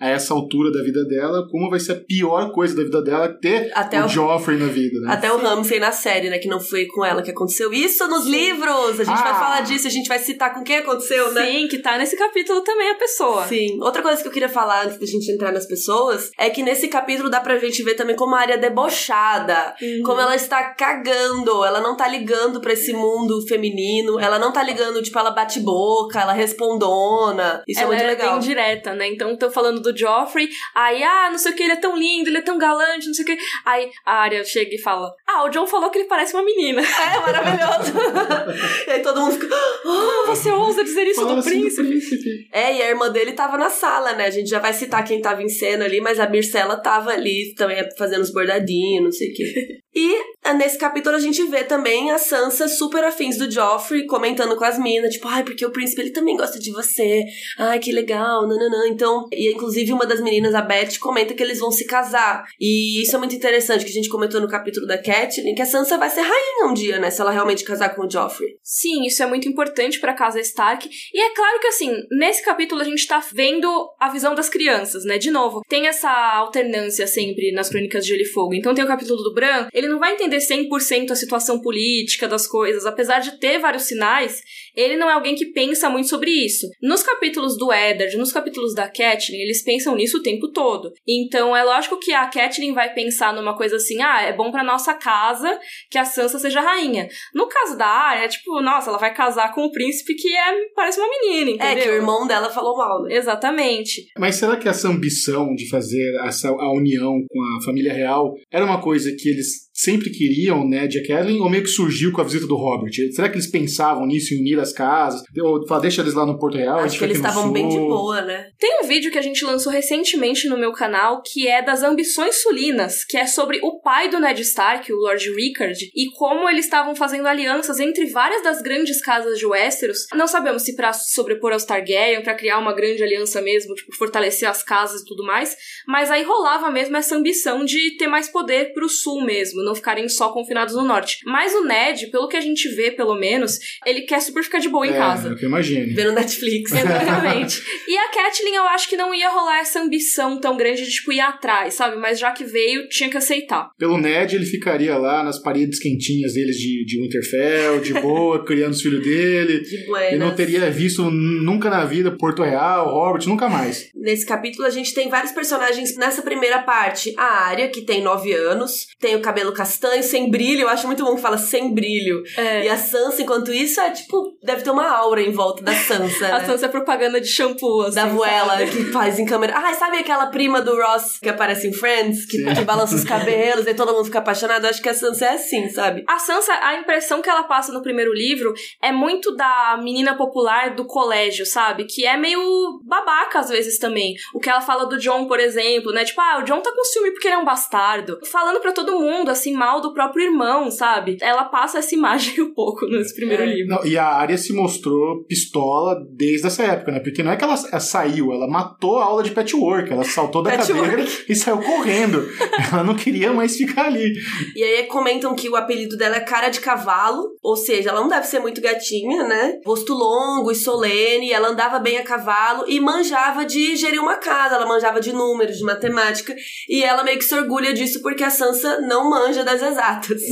a essa altura da vida dela como vai ser a pior coisa da vida dela ter Até o o- Joffrey na vida, né? Até o Ramsay na série, né? Que não foi com ela que aconteceu isso nos livros. A gente vai Ah. falar disso, a gente vai citar com quem aconteceu, né? Sim, que tá nesse capítulo também a pessoa. Sim. Outra coisa que eu queria falar antes da gente entrar nas pessoas é que nesse capítulo dá pra gente ver também como a área é debochada. Uhum. Como ela está cagando. Ela não tá ligando pra esse mundo feminino. Ela não tá ligando, tipo, ela bate boca, ela respondona. Isso ela é muito é legal. bem direta, né? Então, tô falando do Joffrey, aí, ah, não sei o que, ele é tão lindo, ele é tão galante, não sei o que. Aí a Arya chega e fala, ah, o John falou que ele parece uma menina. É maravilhoso. (laughs) e aí todo mundo fica. Como você ousa dizer isso do assim do príncipe? príncipe. É, e a irmã dele tava na sala, né? A gente já vai citar quem tava em cena ali, mas a Mircela tava ali também fazendo os bordadinhos, não sei o quê. (laughs) E nesse capítulo a gente vê também a Sansa super afins do Joffrey, comentando com as minas, tipo, ai, porque o príncipe ele também gosta de você. Ai, que legal, nananã. Então, e inclusive uma das meninas, a Beth, comenta que eles vão se casar. E isso é muito interessante, que a gente comentou no capítulo da Catelyn, que a Sansa vai ser rainha um dia, né? Se ela realmente casar com o Joffrey. Sim, isso é muito importante pra casa Stark. E é claro que, assim, nesse capítulo a gente tá vendo a visão das crianças, né? De novo, tem essa alternância sempre nas Crônicas de Gelo e Fogo. Então tem o capítulo do Bran, ele não vai entender 100% a situação política das coisas. Apesar de ter vários sinais, ele não é alguém que pensa muito sobre isso. Nos capítulos do Eddard, nos capítulos da Catelyn, eles pensam nisso o tempo todo. Então é lógico que a Catelyn vai pensar numa coisa assim, ah, é bom pra nossa casa que a Sansa seja rainha. No caso da Arya, é tipo, nossa, ela vai casar com um príncipe que é, parece uma menina, entendeu? É, que o irmão dela falou mal, né? Exatamente. Mas será que essa ambição de fazer essa, a união com a família real era uma coisa que eles sempre queriam, né, de Catelyn, ou meio que surgiu com a visita do Robert? Será que eles pensavam nisso, em unir as casas? Ou falar, deixa eles lá no Porto Real, Acho que eles estavam bem de boa, né? Tem um vídeo que a gente lançou recentemente no meu canal que é das ambições sulinas, que é sobre o pai do Ned Stark, o Lord Rickard, e como eles estavam fazendo alianças entre várias das grandes casas de Westeros. Não sabemos se pra sobrepor aos Targaryen, pra criar uma grande aliança mesmo, tipo, fortalecer as casas e tudo mais, mas aí rolava mesmo essa ambição de ter mais poder pro sul mesmo, não ficarem só confinados no norte. Mas o Ned, pelo que a gente vê, pelo menos, ele quer super ficar de boa em É, casa. é o que eu imagino. Vendo Netflix. (laughs) Exatamente. e a Catelyn, eu acho que não ia rolar essa ambição tão grande de, tipo, ir atrás, sabe? Mas já que veio, tinha que aceitar. Pelo Ned, ele ficaria lá nas paredes quentinhas deles de, de Winterfell, de boa, (laughs) criando os filhos dele. De E buenas. não teria visto nunca na vida Porto Real, Robert, nunca mais. Nesse capítulo a gente tem vários personagens nessa primeira parte. A Arya, que tem 9 anos, tem o cabelo castanho, sem brilho. Eu acho muito bom que fala sem brilho. É. E a Sansa, enquanto isso, é tipo, deve ter uma aura em volta da Sansa. (laughs) A né? Sansa é propaganda de shampoo, assim, Da Vuela, sabe? que faz em câmera. Ah, sabe aquela prima do Ross que aparece em Friends? Que, que balança os (laughs) cabelos e todo mundo fica apaixonado? Acho que a Sansa é assim, sabe? A Sansa, a impressão que ela passa no primeiro livro é muito da menina popular do colégio, sabe? Que é meio babaca às vezes também. O que ela fala do John, por exemplo, né? Tipo, ah, o John tá com ciúme porque ele é um bastardo. Falando pra todo mundo, assim, mal do do próprio irmão, sabe? Ela passa essa (laughs) imagem um pouco nesse primeiro É, livro. não, e a Arya se mostrou pistola desde essa época, né? Porque não é que ela, ela saiu, ela matou a aula de patchwork. Ela saltou da cadeira e saiu correndo. (laughs) ela não queria mais ficar ali. E aí comentam que o apelido dela é cara de cavalo, ou seja, ela não deve ser muito gatinha, né? Rosto longo e solene, ela andava bem a cavalo e manjava de gerir uma casa, ela manjava de números, de matemática, e ela meio que se orgulha disso porque a Sansa não manja das exatas.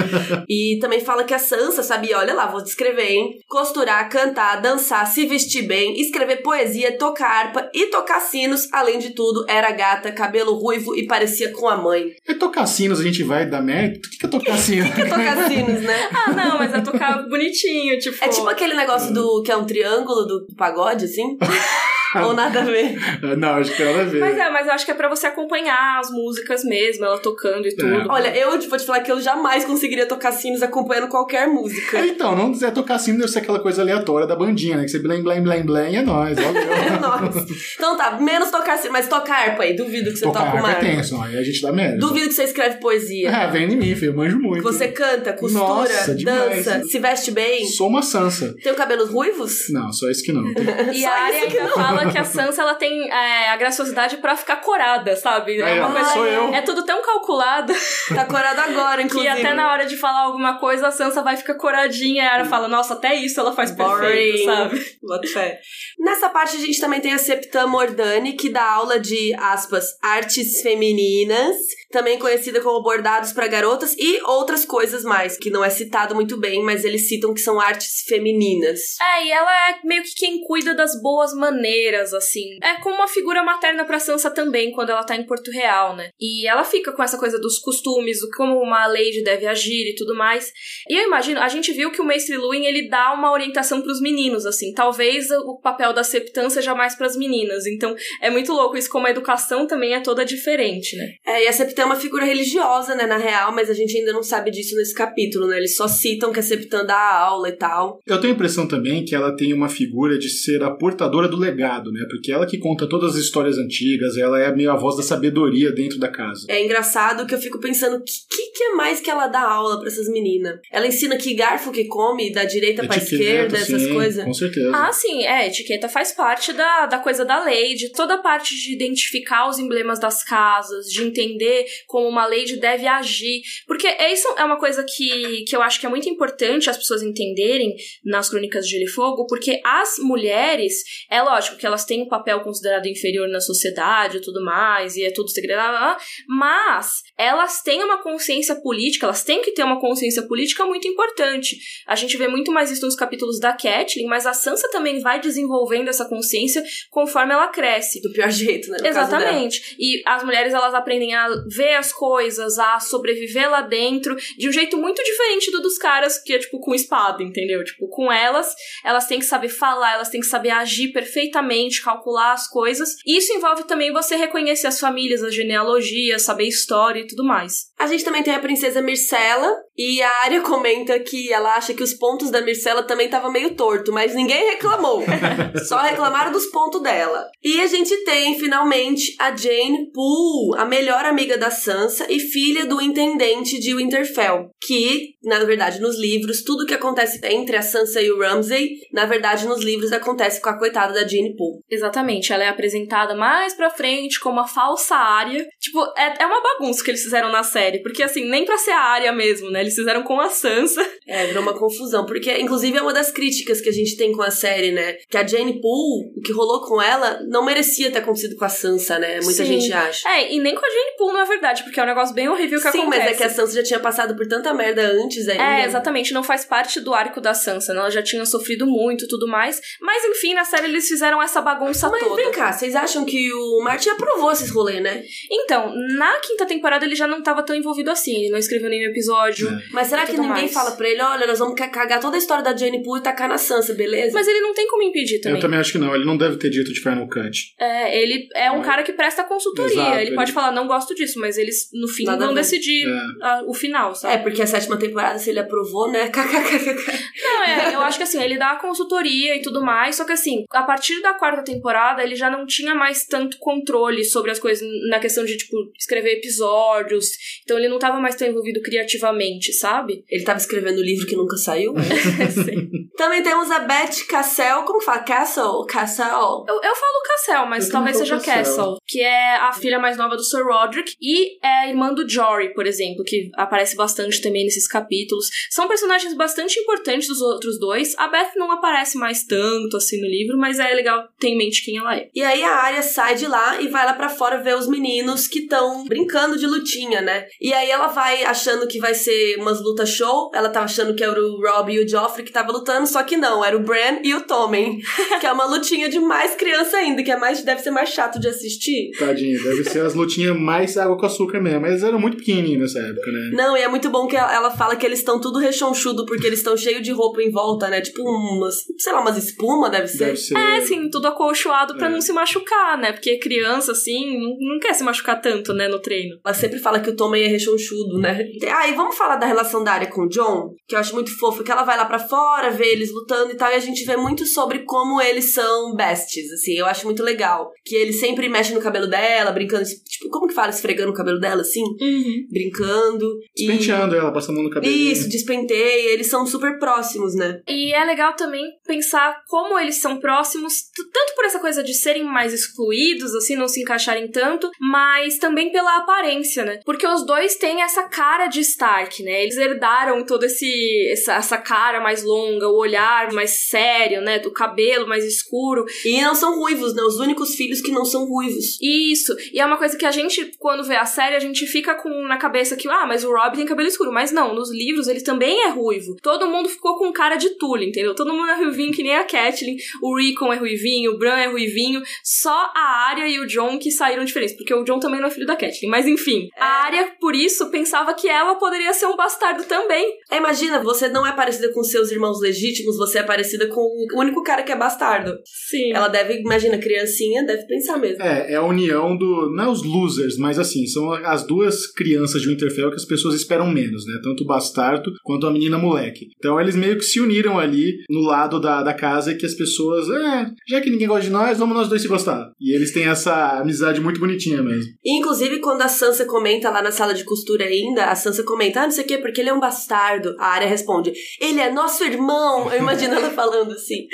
(laughs) e também fala que a Sansa sabia, olha lá, vou descrever, hein? Costurar, cantar, dançar, se vestir bem, escrever poesia, tocar harpa e tocar sinos, além de tudo, era gata, cabelo ruivo e parecia com a mãe. É tocar sinos, a gente vai dar mérito? O que que é tocar (laughs) sino? Tocar sinos, né? Ah, não, mas é tocar bonitinho, tipo. É tipo aquele negócio do que é um triângulo do pagode, assim? (laughs) Ou nada a ver? (laughs) não, acho que tem nada a ver. Mas é, mas eu acho que é pra você acompanhar as músicas mesmo, ela tocando e tudo. Olha, eu vou te falar que eu jamais conseguiria tocar sinos acompanhando qualquer música. É, então, não dizer tocar sino deve ser aquela coisa aleatória da bandinha, né? Que você blém, blém, blém, blém, é nóis, valeu. (laughs) É nóis. Então tá, menos tocar sino, mas tocar harpa aí. Duvido que você Tocar toca uma harpa é tenso, aí a gente dá mérito. Duvido que você escreve poesia. É, vem em mim, filho, eu manjo muito. Você canta, costura, Nossa, dança, se veste bem. Sou uma Sansa. Tem cabelos ruivos? Não, só isso que não. E (laughs) Só a isso que ainda fala que a Sansa ela tem é, a graciosidade pra ficar corada, sabe? É uma coisa. sou eu. É tudo tão calculado Tá corado agora, (laughs) que inclusive. até na hora de falar alguma coisa a Sansa vai ficar coradinha e a Arya fala: Nossa, até isso ela faz Boring. perfeito, sabe? Fé. Nessa parte a gente também tem a Septa Mordani, que dá aula de, aspas, artes femininas, também conhecida como bordados para garotas e outras coisas mais, que não é citado muito bem, mas eles citam que são artes femininas. É, e ela é meio que quem cuida das boas maneiras, assim. É como uma figura materna pra Sansa também, quando ela tá em Porto Real, né? E ela fica com essa coisa dos costumes, do como uma lady deve agir e tudo mais. E eu imagino, a gente viu que o Mestre Luin, ele dá uma orientação pros meninos, assim. Talvez o papel da Septã seja mais pras meninas. Então, é muito louco isso, como a educação também é toda diferente, né? É, e a Septã é uma figura religiosa, né, na real, mas a gente ainda não sabe disso nesse capítulo, né? Eles só citam que a Septã dá aula e tal. Eu tenho a impressão também que ela tem uma figura de ser a portadora do legado, né? Porque ela que conta todas as histórias antigas, ela é meio a voz da sabedoria dentro da casa. É engraçado que eu fico pensando, o que, que, que é mais que ela dá aula pra essas meninas? Ela ensina que garfo que come, da direita pra Etiqueta, esquerda, essas sim, coisas? Com certeza. Ah, sim, é, etiqueta faz parte da, da coisa da lei, de toda a parte de identificar os emblemas das casas, de entender como uma lady deve agir. Porque isso é uma coisa que, que eu acho que é muito importante as pessoas entenderem nas crônicas de Gelo e Fogo, porque as mulheres, é lógico que elas têm um papel considerado inferior na sociedade e tudo mais, e é tudo lá, mas elas têm uma consciência política, elas têm que ter uma consciência política muito importante. A gente vê muito mais isso nos capítulos da Catelyn, mas a Sansa também vai desenvolvendo essa consciência conforme ela cresce. Do pior jeito, né? Exatamente. E as mulheres elas aprendem a ver as coisas, a sobreviver lá dentro de um jeito muito diferente do dos caras que é tipo com espada, entendeu? Tipo, com elas, elas têm que saber falar, elas têm que saber agir perfeitamente, calcular as coisas. E isso envolve também você reconhecer as famílias, as genealogias, saber história e tudo mais. A gente também tem a princesa Mircela, e a Arya (laughs) comenta que ela acha que os pontos da Mircela também estavam meio torto, mas ninguém reclamou. (laughs) Só reclamaram dos pontos dela. E a gente tem, finalmente, a Jane Poole, a melhor amiga da Sansa e filha do intendente de Winterfell. Que, na verdade, nos livros, tudo que acontece entre a Sansa e o Ramsay, na verdade, nos livros acontece com a coitada da Jane Poole. Exatamente, ela é apresentada mais pra frente como a falsa área. Tipo, é, é uma bagunça que eles fizeram na série, porque assim, nem pra ser a área mesmo, né? Eles fizeram com a Sansa. (laughs) É, virou uma confusão, porque inclusive é uma das críticas que a gente tem com a série, né? Que a Jane Poole, o que rolou com ela, não merecia ter acontecido com a Sansa, né? Muita Sim. gente acha. É, e nem com a Jane Poole, na verdade, porque é um negócio bem horrível que Sim, acontece. mas é que a Sansa já tinha passado por tanta merda antes ainda. É, exatamente, não faz parte do arco da Sansa, né? Ela já tinha sofrido muito e tudo mais. Mas enfim, na série eles fizeram essa bagunça Mas toda. vem cá, vocês acham que o Martin aprovou esses rolês, né? Então, na quinta temporada ele já não tava tão envolvido assim, ele não escreveu nenhum episódio. É. Mas será que ninguém mais. fala pra ele, olha, nós vamos ca- cagar toda a história da Jane Poole e tacar na Sansa, beleza? Mas ele não tem como impedir também. Eu também acho que não, ele não deve ter dito de Final Cut. É, ele é um Mas- cara que presta consultoria. Exato, ele, ele- pode falar, não gosto disso, mas eles no fim Nada a vão decidir É. a- o final, sabe? É, porque a sétima temporada, se ele aprovou, né? (laughs) Não, é, eu acho que assim, ele dá consultoria e tudo mais, só que assim, a partir da quarta temporada, ele já não tinha mais tanto controle sobre as coisas na questão de, tipo, escrever episódios. Então ele não tava mais tão envolvido criativamente, sabe? Ele tava escrevendo o livro que nunca saiu. (laughs) Sim. Também temos a Beth Cassell. Como fala? Castle? Cassell? Eu, eu falo Cassel, mas Eu talvez seja Cassel. Castle, que é a filha mais nova do Sir Roderick e é a irmã do Jory, por exemplo, que aparece bastante também nesses capítulos. São personagens bastante importantes dos outros dois. A Beth não aparece mais tanto assim no livro, mas é legal ter em mente quem ela é. E aí a Arya sai de lá e vai lá pra fora ver os meninos que estão brincando de lutinha, né? E aí ela vai achando que vai ser umas lutas show. Ela tava achando que era o Rob e o Joffrey que tava lutando, só que não, era o Bran e o Tommen. (laughs) que é uma lutinha de mais criança ainda, que é mais, deve ser mais chato de assistir. Tadinho, deve ser as lutinhas mais água com açúcar mesmo. Mas eram muito pequenininhos nessa época, né? Não, e é muito bom que ela fala que eles estão tudo rechonchudo porque eles estão cheios de roupa em volta, né? Tipo umas, sei lá, umas espuma, deve ser. Deve ser. É, assim, tudo acolchoado pra É. não se machucar, né? Porque criança, assim, não, não quer se machucar tanto, né, no treino. Ela sempre fala que o Tommen é rechonchudo, né? Ah, e vamos falar da relação da Arya com o John, que eu acho muito fofo, que ela vai lá pra fora, vê eles lutando e tal, e a gente vê muito sobre como eles são besties, assim, eu acho muito legal. Que ele sempre mexe no cabelo dela, brincando, tipo, como que fala, esfregando o cabelo dela, assim? Uhum. Brincando. E... Penteando ela, passando a mão no cabelo. Isso, despenteia, eles são super próximos, né? E é legal também pensar como eles são próximos, tanto por essa coisa de serem mais excluídos, assim, não se encaixarem tanto, mas também pela aparência, né? Porque os dois têm essa cara de Stark, né? Eles herdaram todo esse essa, essa cara mais longa, o olhar mais sério, né? Do cabelo mais escuro. E não são ruivos, né? Os únicos filhos que não são ruivos. Isso. E é uma coisa que a gente, quando vê a série, a gente fica com na cabeça que, ah, mas o Rob tem cabelo escuro. Mas não, nos livros ele também é ruivo. Todo mundo ficou com cara de Tully, entendeu? Todo mundo é ruivinho que nem a Catelyn. O Rickon é ruivinho, o Bran é ruivinho. Só a Arya e o John que saíram diferentes. Porque o John também não é filho da Catelyn. Mas enfim, a Arya, por isso, pensava que ela poderia ser um bastardo também. É, imagina, você não é parecida com seus irmãos legítimos, você é parecida com o único cara que é bastardo. Sim. Ela deve, imagina, criancinha, deve pensar mesmo. É, é a união do. Não é os losers, mas assim, são as duas crianças de Winterfell que as pessoas esperam menos, né? Tanto o bastardo quanto a menina moleque. Então eles meio que se uniram ali no lado da, da casa que as pessoas. É, já que ninguém gosta de nós, vamos nós dois se gostar. E eles têm essa amizade muito bonitinha mesmo. E, inclusive, quando a Sansa comenta lá na sala de costura ainda, a Sansa comenta, ah, não sei o quê, porque ele é um bastardo. A Arya responde, ele é nosso irmão. Eu imagino ela falando assim.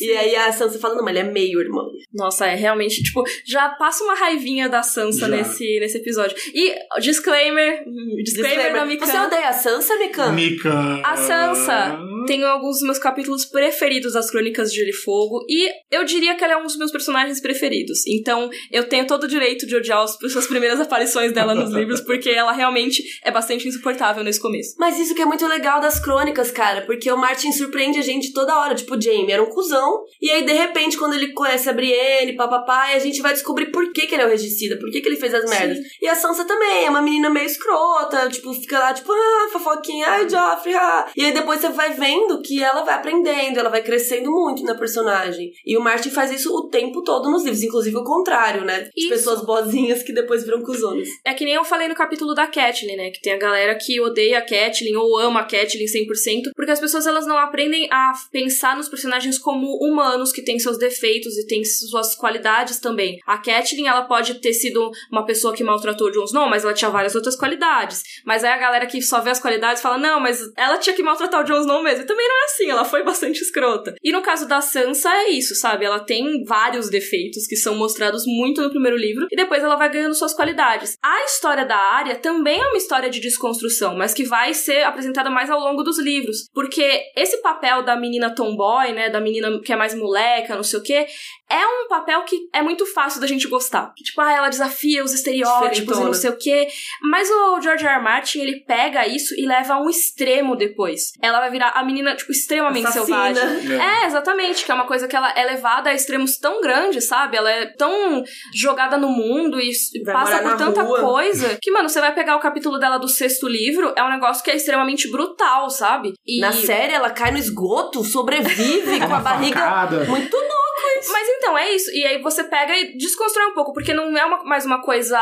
E aí a Sansa fala, não, mas ele é meio irmão. Nossa, é realmente, tipo, já passa uma raivinha da Sansa Já. nesse, nesse episódio. E, disclaimer, hum, disclaimer, da Mikan. Você odeia a Sansa, Mikan? Mika. A Sansa tem alguns dos meus capítulos preferidos das Crônicas de Gelo e Fogo, e eu diria que ela é um dos meus personagens preferidos. Então, eu tenho todo o direito de odiar as primeiras aparições dela nos livros, porque ela realmente é bastante insuportável nesse começo. Mas isso que é muito legal das crônicas, cara, porque o Martin surpreende a gente toda hora. Tipo, o Jaime era um cuzão, e aí, de repente, quando ele conhece a Brienne, papapá, e a gente vai descobrir por que, que ele é o regicida, por que, que ele fez as merdas. E a Sansa também, é uma menina meio escrota, tipo, fica lá, tipo, ah, fofoquinha, ai, Joffrey, ah. E aí depois você vai vendo que ela vai aprendendo, ela vai crescendo muito na personagem. E o Martin faz isso o tempo todo nos livros, inclusive o contrário, né? As Isso. pessoas boazinhas que depois viram cuzonas. É que nem eu falei no capítulo da Catelyn, né? Que tem a galera que odeia a Catelyn ou ama a Catelyn 100%, porque as pessoas elas não aprendem a pensar nos personagens como humanos que têm seus defeitos e têm suas qualidades também. A Catelyn, ela pode ter sido uma pessoa que maltratou Jon Snow, mas ela tinha várias outras qualidades. Mas aí a galera que só vê as qualidades fala: "Não, mas ela tinha que maltratar o Jon Snow mesmo". E também não é assim, ela foi (laughs) bastante escrota. E no caso da Sansa é isso, sabe? Ela tem vários defeitos que são mostrados muito no primeiro livro e depois ela vai ganhando suas qualidades. A história da Arya também é uma história de desconstrução, mas que vai ser apresentada mais ao longo dos livros, porque esse papel da menina tomboy, né, da menina que é mais moleca, não sei o quê, é um papel que é muito fácil da gente gostar. Que, tipo, ah, ela desafia os estereótipos e não sei o quê. Mas o George R. R. Martin, ele pega isso e leva a um extremo depois. Ela vai virar a menina, tipo, extremamente Assassina. selvagem. É, exatamente, que é uma coisa que ela é levada a extremos tão grandes, sabe? Ela é tão jogada no mundo e Vai passa por tanta rua. coisa que, mano, você vai pegar o capítulo dela do sexto livro, é um negócio que é extremamente brutal, sabe? E Na série, ela cai no esgoto, sobrevive (laughs) com a barriga Facada. muito louco. Mas então, é isso. E aí você pega e desconstrói um pouco, porque não é uma- mais uma coisa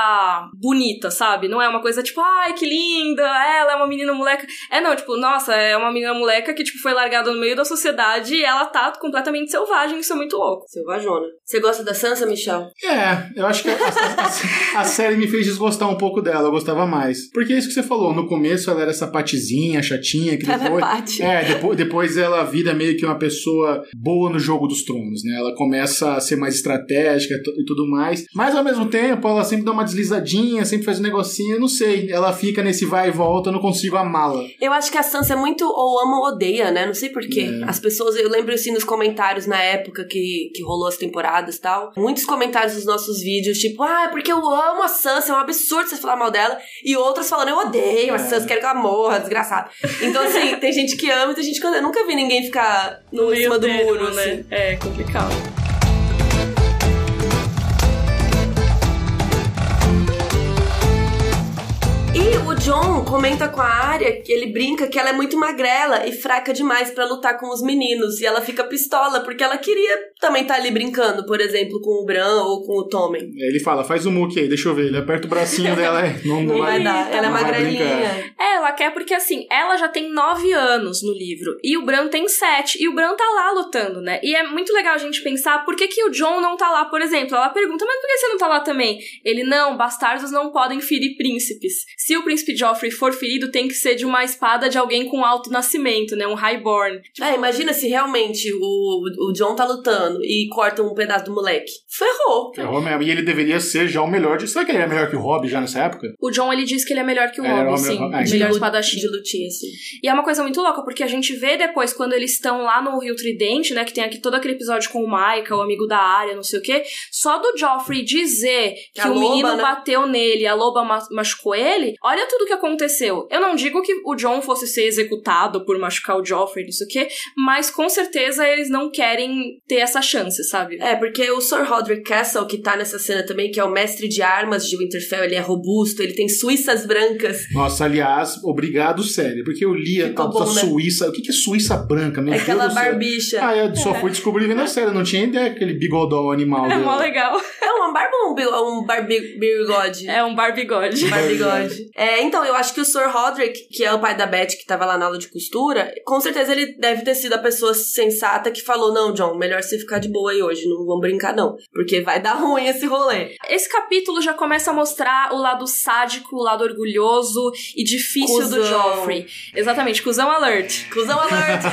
bonita, sabe? Não é uma coisa tipo, ai, que linda, ela é uma menina moleca. É não, tipo, nossa, é uma menina moleca que, tipo, foi largada no meio da sociedade e ela tá completamente selvagem, isso é muito louco. Selvajona. Você gosta da Sansa, Michel? É, eu acho que a, a- a (laughs) série me fez desgostar um pouco dela, eu gostava mais. Porque é isso que você falou, no começo ela era essa patizinha, chatinha, que Ela é depois. É, depois, depois ela vira meio que uma pessoa boa no jogo dos tronos, né? Ela começa a ser mais estratégica e tu- tudo mais. Mas ao mesmo tempo, ela sempre dá uma deslizadinha, sempre faz um negocinho, eu não sei. Ela fica nesse vai e volta, eu não consigo amá-la. Eu acho que a Sansa é muito ou ama ou odeia, né? Não sei porquê. É. As pessoas, eu lembro assim nos comentários na época que, que rolou as temporadas e tal. Muitos comentários dos nossos vídeos, tipo, ah, é porque eu amo a Sansa, é um absurdo você falar mal dela. E outras falando, eu odeio a É. Sansa, quero que ela morra, desgraçada. Então, assim, (laughs) tem gente que ama e tem gente que odeia. Eu nunca vi ninguém ficar no, em cima do termo, muro, assim. É complicado. E o John comenta com a Arya que ele brinca que ela é muito magrela e fraca demais pra lutar com os meninos. E ela fica pistola porque ela queria também estar ali brincando, por exemplo, com o Bran ou com o Tommen. Ele fala, faz o muque aí, deixa eu ver. Ele aperta o bracinho dela, é, não, Não vai dar, ela é não vai magrelinha. É, ela quer porque assim, ela já tem nove anos no livro e o Bran tem sete e o Bran tá lá lutando, né? E é muito legal a gente pensar por que, que o John não tá lá, por exemplo. Ela pergunta, mas por que você não tá lá também? Ele, não, bastardos não podem ferir príncipes. Se o príncipe Joffrey for ferido, tem que ser de uma espada de alguém com alto nascimento, né? Um highborn. É, imagina se realmente o, o John tá lutando e corta um pedaço do moleque. Ferrou. Ferrou mesmo. E ele deveria ser já o melhor de. Será que ele era melhor que o Rob já nessa época? O John, ele diz que ele é melhor que o É, Robb, o sim. melhor- ah, melhor lu- espadachim. De lutinha, assim. E é uma coisa muito louca, porque a gente vê depois, quando eles estão lá no Rio Tridente, né? Que tem aqui todo aquele episódio com o Micah, o amigo da área, não sei o quê. Só do Joffrey dizer que A o loba, menino né? bateu nele, a loba ma- machucou ele, olha tudo que aconteceu. Eu não digo que o John fosse ser executado por machucar o Joffrey, não sei o quê, mas com certeza eles não querem ter essa chance, sabe? É, porque o Sir Roderick Castle, que tá nessa cena também, que é o mestre de armas de Winterfell, ele é robusto, ele tem suíças brancas. Nossa, aliás, obrigado, sério. Porque eu li a tal da né? Suíça. O que é Suíça branca? Meu É Deus aquela barbicha. Ah, eu só fui descobrir vendo a série. Não tinha ideia aquele bigodão animal É dele. mó legal. É uma barba ou um, bi- um barbi- bigode? É um barbigode. Barbigode. É, então, eu acho que o Sir Roderick, que é o pai da Beth, que tava lá na aula de costura, com certeza ele deve ter sido a pessoa sensata que falou: não, John, melhor você ficar de boa aí hoje, não vamos brincar, não. Porque vai dar ruim esse rolê. Esse capítulo já começa a mostrar o lado sádico, o lado orgulhoso e difícil do Cusão. Joffrey. Exatamente, cuzão alert. Cusão alert! (laughs)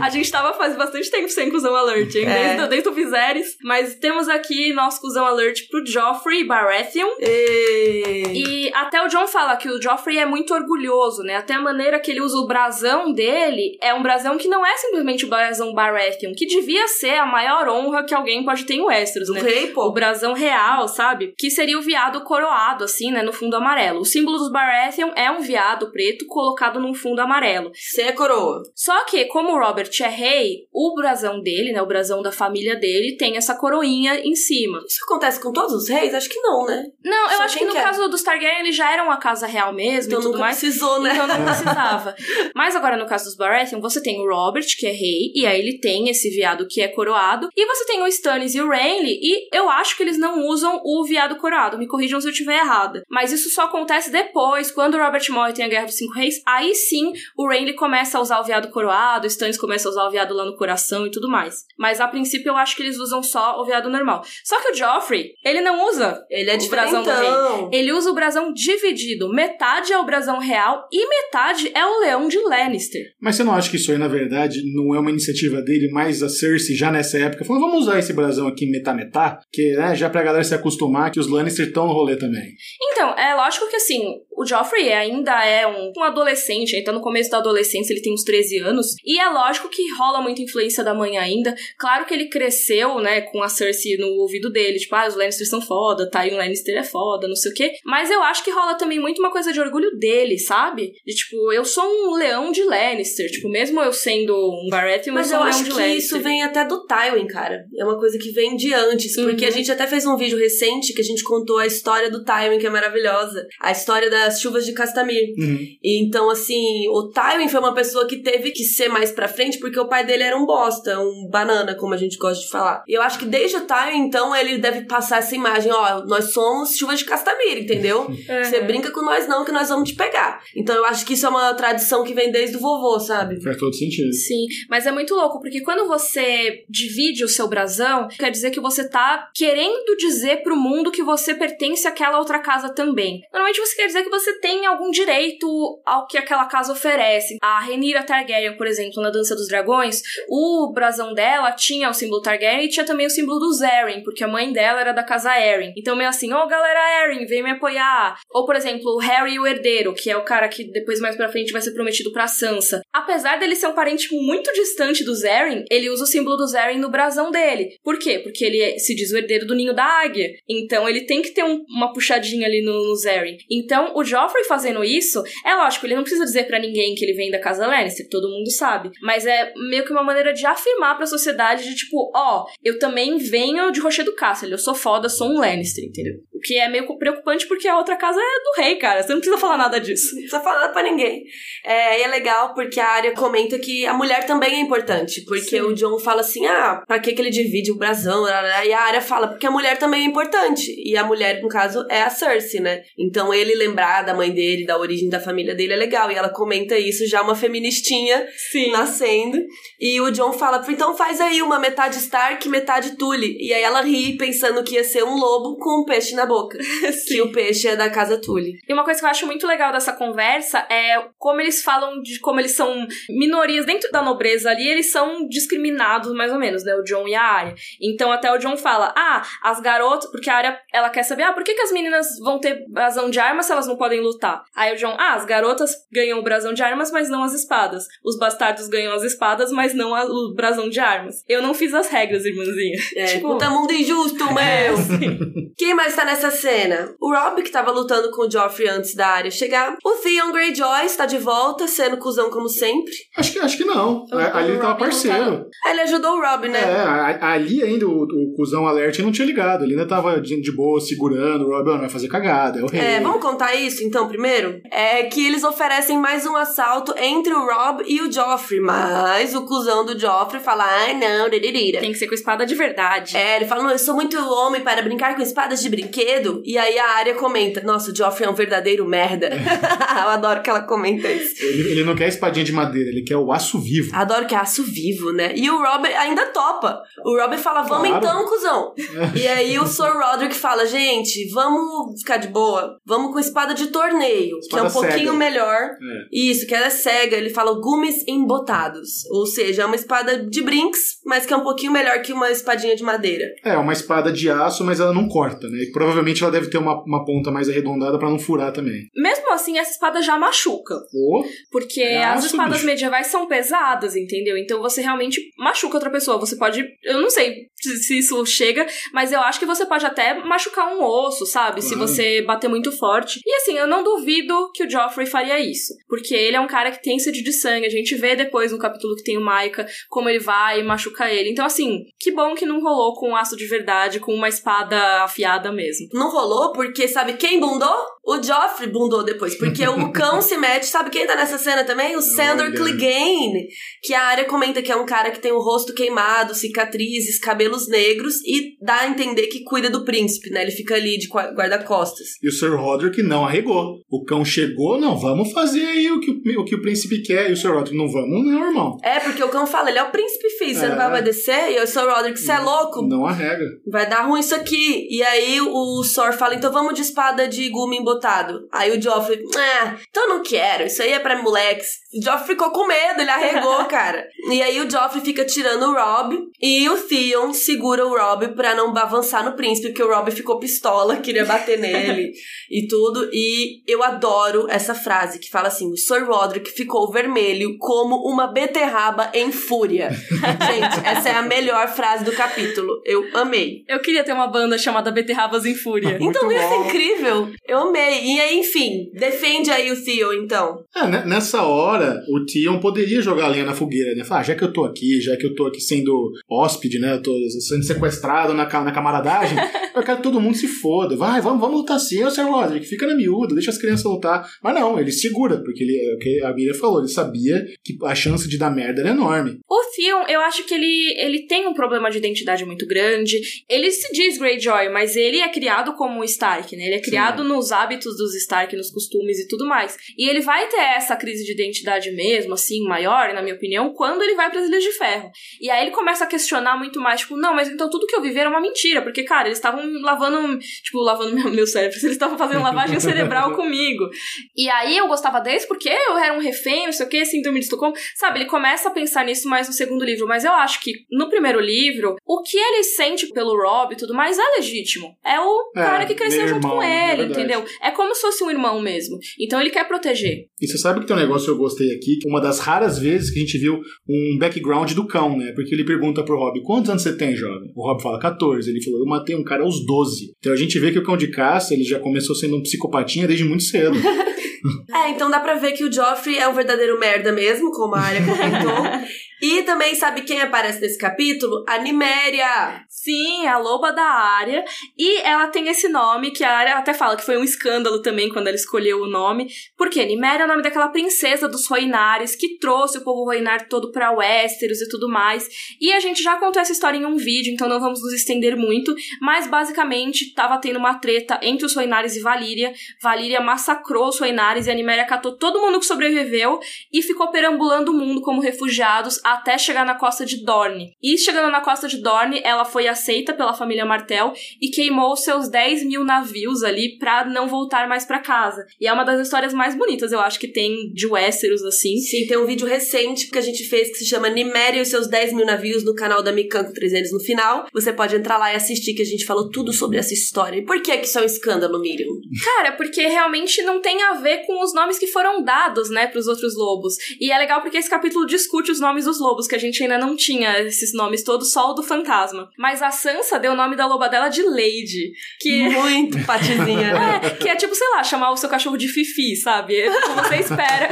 A gente tava faz bastante tempo sem cuzão alert, hein? É. Desde, desde o Viserys. Mas temos aqui nosso cuzão alert pro Joffrey Baratheon. E até o John fala que o Joffrey é muito orgulhoso, né? Até a maneira que ele usa o brasão dele é um brasão que não é simplesmente o brasão Baratheon, que devia ser a maior honra que alguém pode ter em Westeros, Do né? rei, o pô. brasão real, sabe? Que seria o viado coroado, assim, né? No fundo amarelo. O símbolo dos Baratheon é um viado preto colocado num fundo amarelo. Sem a coroa. Só que, como o Robert é rei, o brasão dele, né? O brasão da família dele, tem essa coroinha em cima. Isso acontece com todos os reis? Acho que não, né? Não, eu Só acho que no quer. caso dos Targaryen, eles já eram a casa real mesmo Então e tudo mais. precisou, né? Então não (laughs) precisava. Mas agora, no caso dos Baratheon, você tem o Robert, que é rei, e aí ele tem esse viado que é coroado. E você tem o Stannis e o Renly, e eu acho que eles não usam o viado coroado. Me corrijam se eu estiver errada. Mas isso só acontece depois, quando o Robert morre e tem a Guerra dos Cinco Reis. Aí sim, o Renly começa a usar o viado coroado, o Stannis começa a usar o viado lá no coração e tudo mais. Mas a princípio eu acho que eles usam só o viado normal. Só que o Joffrey, ele não usa Ele é o brasão do rei. Ele usa o brasão dividido. Metade é o brasão real e metade é o leão de Lannister. Mas você não acha que isso aí, na verdade, não é uma iniciativa dele, mas a Cersei já nessa época falou: vamos usar esse brasão aqui metá-metá, que né, já pra galera se acostumar que os Lannister estão no rolê também. Então, é lógico que assim, o Joffrey ainda é um, um adolescente, ele tá no começo da adolescência, ele tem uns 13 anos, e é lógico que rola muita influência da mãe ainda. Claro que ele cresceu, né, com a Cersei no ouvido dele, tipo, ah, os Lannisters são foda, Tyrion Lannister é foda, não sei o quê. Mas eu acho que rola também muito uma coisa de orgulho dele, sabe? De tipo, eu sou um leão de Lannister, tipo, mesmo eu sendo um Baratheon, Mas eu eu sou um leão acho de que Lannister. isso vem até do Tywin, cara. É uma coisa que vem de antes. Porque Uhum. a gente até fez um vídeo recente que a gente contou a história do Tywin, que é maravilhosa. A história das chuvas de Castamir. Uhum. E então, assim, o Tywin foi uma pessoa que teve que ser mais pra frente frente porque o pai dele era um bosta, um banana, como a gente gosta de falar. E eu acho que desde o Taio, então, ele deve passar essa imagem, ó, nós somos chuva de Castamira, entendeu? Você brinca com nós não, que nós vamos te pegar. Então eu acho que isso é uma tradição que vem desde o vovô, sabe? Faz todo sentido. Sim, mas é muito louco, porque quando você divide o seu brasão, quer dizer que você tá querendo dizer pro mundo que você pertence àquela outra casa também. Normalmente você quer dizer que você tem algum direito ao que aquela casa oferece. A Renira Targaryen, por exemplo, na Dança dos Dragões, o brasão dela tinha o símbolo Targaryen e tinha também o símbolo dos Arryn, porque a mãe dela era da casa Arryn. Então meio assim, ô oh, galera Arryn, vem me apoiar. Ou por exemplo, o Harry o herdeiro, que é o cara que depois mais pra frente vai ser prometido pra Sansa. Apesar dele ser um parente muito distante dos Arryn, ele usa o símbolo dos Arryn no brasão dele. Por quê? Porque ele se diz o herdeiro do ninho da águia. Então ele tem que ter um, uma puxadinha ali no, no Zeryn. Então o Joffrey fazendo isso, é lógico, ele não precisa dizer para ninguém que ele vem da casa Lannister, todo mundo sabe. Mas é meio que uma maneira de afirmar pra sociedade de tipo, ó, oh, eu também venho de Rocher do Castle, eu sou foda, sou um Lannister, entendeu? Que é meio preocupante porque a outra casa é do rei, cara. Você não precisa falar nada disso. Não precisa falar nada pra ninguém. É, e é legal porque a área comenta que a mulher também é importante. Porque Sim. o John fala assim: ah, pra que, que ele divide o brasão? E a área fala, porque a mulher também é importante. E a mulher, no caso, é a Cersei, né? Então ele lembrar da mãe dele, da origem da família dele é legal. E ela comenta isso já uma feministinha Sim. nascendo. E o John fala: então faz aí uma metade Stark, metade Tully. E aí ela ri pensando que ia ser um lobo com um peixe na boca. (laughs) que o peixe é da casa Tully. E uma coisa que eu acho muito legal dessa conversa é como eles falam de como eles são minorias dentro da nobreza ali, eles são discriminados mais ou menos, né? O John e a Arya. Então até o John fala: "Ah, as garotas, porque a Arya, ela quer saber: "Ah, por que, que as meninas vão ter brasão de armas se elas não podem lutar?" Aí o John: "Ah, as garotas ganham o brasão de armas, mas não as espadas. Os bastardos ganham as espadas, mas não a, o brasão de armas. Eu não fiz as regras, irmãzinha." É, (laughs) tipo, puta mundo injusto, (laughs) meu. Quem mais tá nessa cena? O Rob que tava lutando com o Joffrey antes da área chegar. O Theon Greyjoy está de volta, sendo cuzão como sempre. Acho que, acho que não. O, ali ele tava parceiro. Ele ajudou o Rob, né? É, ali ainda o, o cuzão alert não tinha ligado. Ele ainda tava de, de boa, segurando. O Rob não vai fazer cagada, é o rei. É, vamos contar isso então primeiro? É que eles oferecem mais um assalto entre o Rob e o Joffrey, mas o cuzão do Joffrey fala, ai não, deririra. Tem que ser com espada de verdade. É, ele fala, não, eu sou muito homem para brincar com espadas de brinquedo. E aí a área comenta, nossa, o Joffrey é um verdadeiro merda. (laughs) eu adoro que ela comenta isso. Ele, ele, não quer espadinha de madeira, ele quer o aço vivo. Adoro que é aço vivo, né? E o Robert ainda topa. O Robert fala, vamos claro. então, cuzão. (laughs) e aí o Sir Roderick fala, gente, vamos ficar de boa. Vamos com espada de torneio, espada que é um cega. pouquinho melhor. É. Isso, que ela é cega. Ele fala gumes embotados. Ou seja, é uma espada de brinks, mas que é um pouquinho melhor que uma espadinha de madeira. É, uma espada de aço, mas ela não corta, né? E provavelmente ela deve ter uma, uma ponta mais arredondada para não furar também. Mesmo assim, essa espada já machuca. Oh, porque as espadas bicho. medievais são pesadas, entendeu? Então você realmente machuca outra pessoa. Você pode. Eu não sei se isso chega, mas eu acho que você pode até machucar um osso, sabe? Claro. Se você bater muito forte. E assim, eu não duvido que o Joffrey faria isso. Porque ele é um cara que tem sede de sangue. A gente vê depois no capítulo que tem o Maika como ele vai e machuca ele. Então, assim, que bom que não rolou com um aço de verdade, com uma espada afiada mesmo. Não rolou porque, sabe quem bundou? O Joffrey bundou depois. Porque o (laughs) cão se mete. Sabe quem tá nessa cena também? O Sandor Clegane. Que a área comenta que é um cara que tem o rosto queimado, cicatrizes, cabelos negros e dá a entender que cuida do príncipe, né? Ele fica ali de guarda-costas. E o Sir Roderick não arregou. O cão chegou, não, vamos fazer aí o que o, o, que o príncipe quer. E o Sir Roderick, não vamos, não, irmão. É, porque o cão fala, ele é o príncipe, filho, você é. não vai obedecer? E o Sir Roderick, você é louco? Não arrega. Vai dar ruim isso aqui. E aí o Sor fala, então vamos de espada de gume embotado. Aí o Joffrey, ah, então não quero, isso aí é pra moleques. O Joffrey ficou com medo, ele arregou, (laughs) cara. E aí o Joffrey fica tirando o Rob e o Theon segura o Rob pra não avançar no príncipe, porque o Rob ficou pistola, queria bater (laughs) nele e tudo. E eu adoro essa frase que fala assim: o Sir Roderick ficou vermelho como uma beterraba em fúria. (laughs) Gente, essa é a melhor frase do capítulo. Eu amei. Eu queria ter uma banda chamada Beterrabas em Fúria. então, isso é incrível. Eu amei E aí, enfim, defende aí o Theo, então. É, nessa hora, o Tion poderia jogar a lenha na fogueira, né? Falar, ah, já que eu tô aqui, já que eu tô aqui sendo hóspede, né? Eu tô sendo sequestrado na, na camaradagem, (laughs) eu quero que todo mundo se foda. Vai, vamos, vamos lutar sim, ô Sir Roderick, fica na miúda, deixa as crianças lutar. Mas não, ele segura, porque ele, é o que a Miriam falou, ele sabia que a chance de dar merda era enorme. O Theon, eu acho que ele, ele tem um problema de identidade muito grande. Ele se diz Greyjoy, mas ele é criado como Stark, né? Ele é criado Sim. nos hábitos dos Stark, nos costumes e tudo mais. E ele vai ter essa crise de identidade mesmo, assim, maior, na minha opinião, quando ele vai para as Ilhas de Ferro. E aí ele começa a questionar muito mais, tipo, não, mas então tudo que eu vivi era uma mentira, porque, cara, eles estavam lavando, tipo, lavando meu, meu cérebro, (laughs) eles estavam fazendo lavagem (laughs) cerebral comigo. E aí eu gostava deles porque eu era um refém, não sei o que, síndrome de Estocolmo. Sabe, ele começa a pensar nisso mais no segundo livro, mas eu acho que no primeiro livro, o que ele sente pelo Rob e tudo mais é legítimo. É o é, cara que cresceu junto irmão, com ele, é entendeu? É como se fosse um irmão mesmo. Então ele quer proteger. E você sabe que tem um negócio que eu gostei aqui, uma das raras vezes que a gente viu um background do cão, né? Porque ele pergunta pro Rob, quantos anos você tem, jovem? O Rob fala, 14. Ele falou, eu matei um cara aos 12. Então a gente vê que o cão de caça, ele já começou sendo um psicopatinha desde muito cedo. (laughs) é, então dá pra ver que o Joffrey é um verdadeiro merda mesmo, como a Arya comentou. (laughs) E também sabe quem aparece nesse capítulo? A Niméria! Sim, a loba da área. E ela tem esse nome, que a área até fala que foi um escândalo também quando ela escolheu o nome. Porque Niméria é o nome daquela princesa dos Roinares que trouxe o povo Roinar todo pra Westeros e tudo mais. E a gente já contou essa história em um vídeo, então não vamos nos estender muito. Mas basicamente tava tendo uma treta entre os Roinares e Valíria. Valíria massacrou os Roinares e a Niméria catou todo mundo que sobreviveu e ficou perambulando o mundo como refugiados até chegar na costa de Dorne. E chegando na costa de Dorne, ela foi aceita pela família Martel e queimou seus 10 mil navios ali pra não voltar mais para casa. E é uma das histórias mais bonitas, eu acho, que tem de Westeros, assim. Sim, tem um vídeo recente que a gente fez que se chama Niméria e os seus 10 mil navios no canal da Mikan com 3 no final. Você pode entrar lá e assistir que a gente falou tudo sobre essa história. E por que que isso é um escândalo, Miriam? Cara, porque realmente não tem a ver com os nomes que foram dados, né, pros outros lobos. E é legal porque esse capítulo discute os nomes dos lobos, que a gente ainda não tinha esses nomes todos, só o do fantasma. Mas a Sansa deu o nome da loba dela de Lady. Que... (laughs) Muito (laughs) patizinha. Né? (laughs) é, que é tipo, sei lá, chamar o seu cachorro de Fifi, sabe? É como você espera.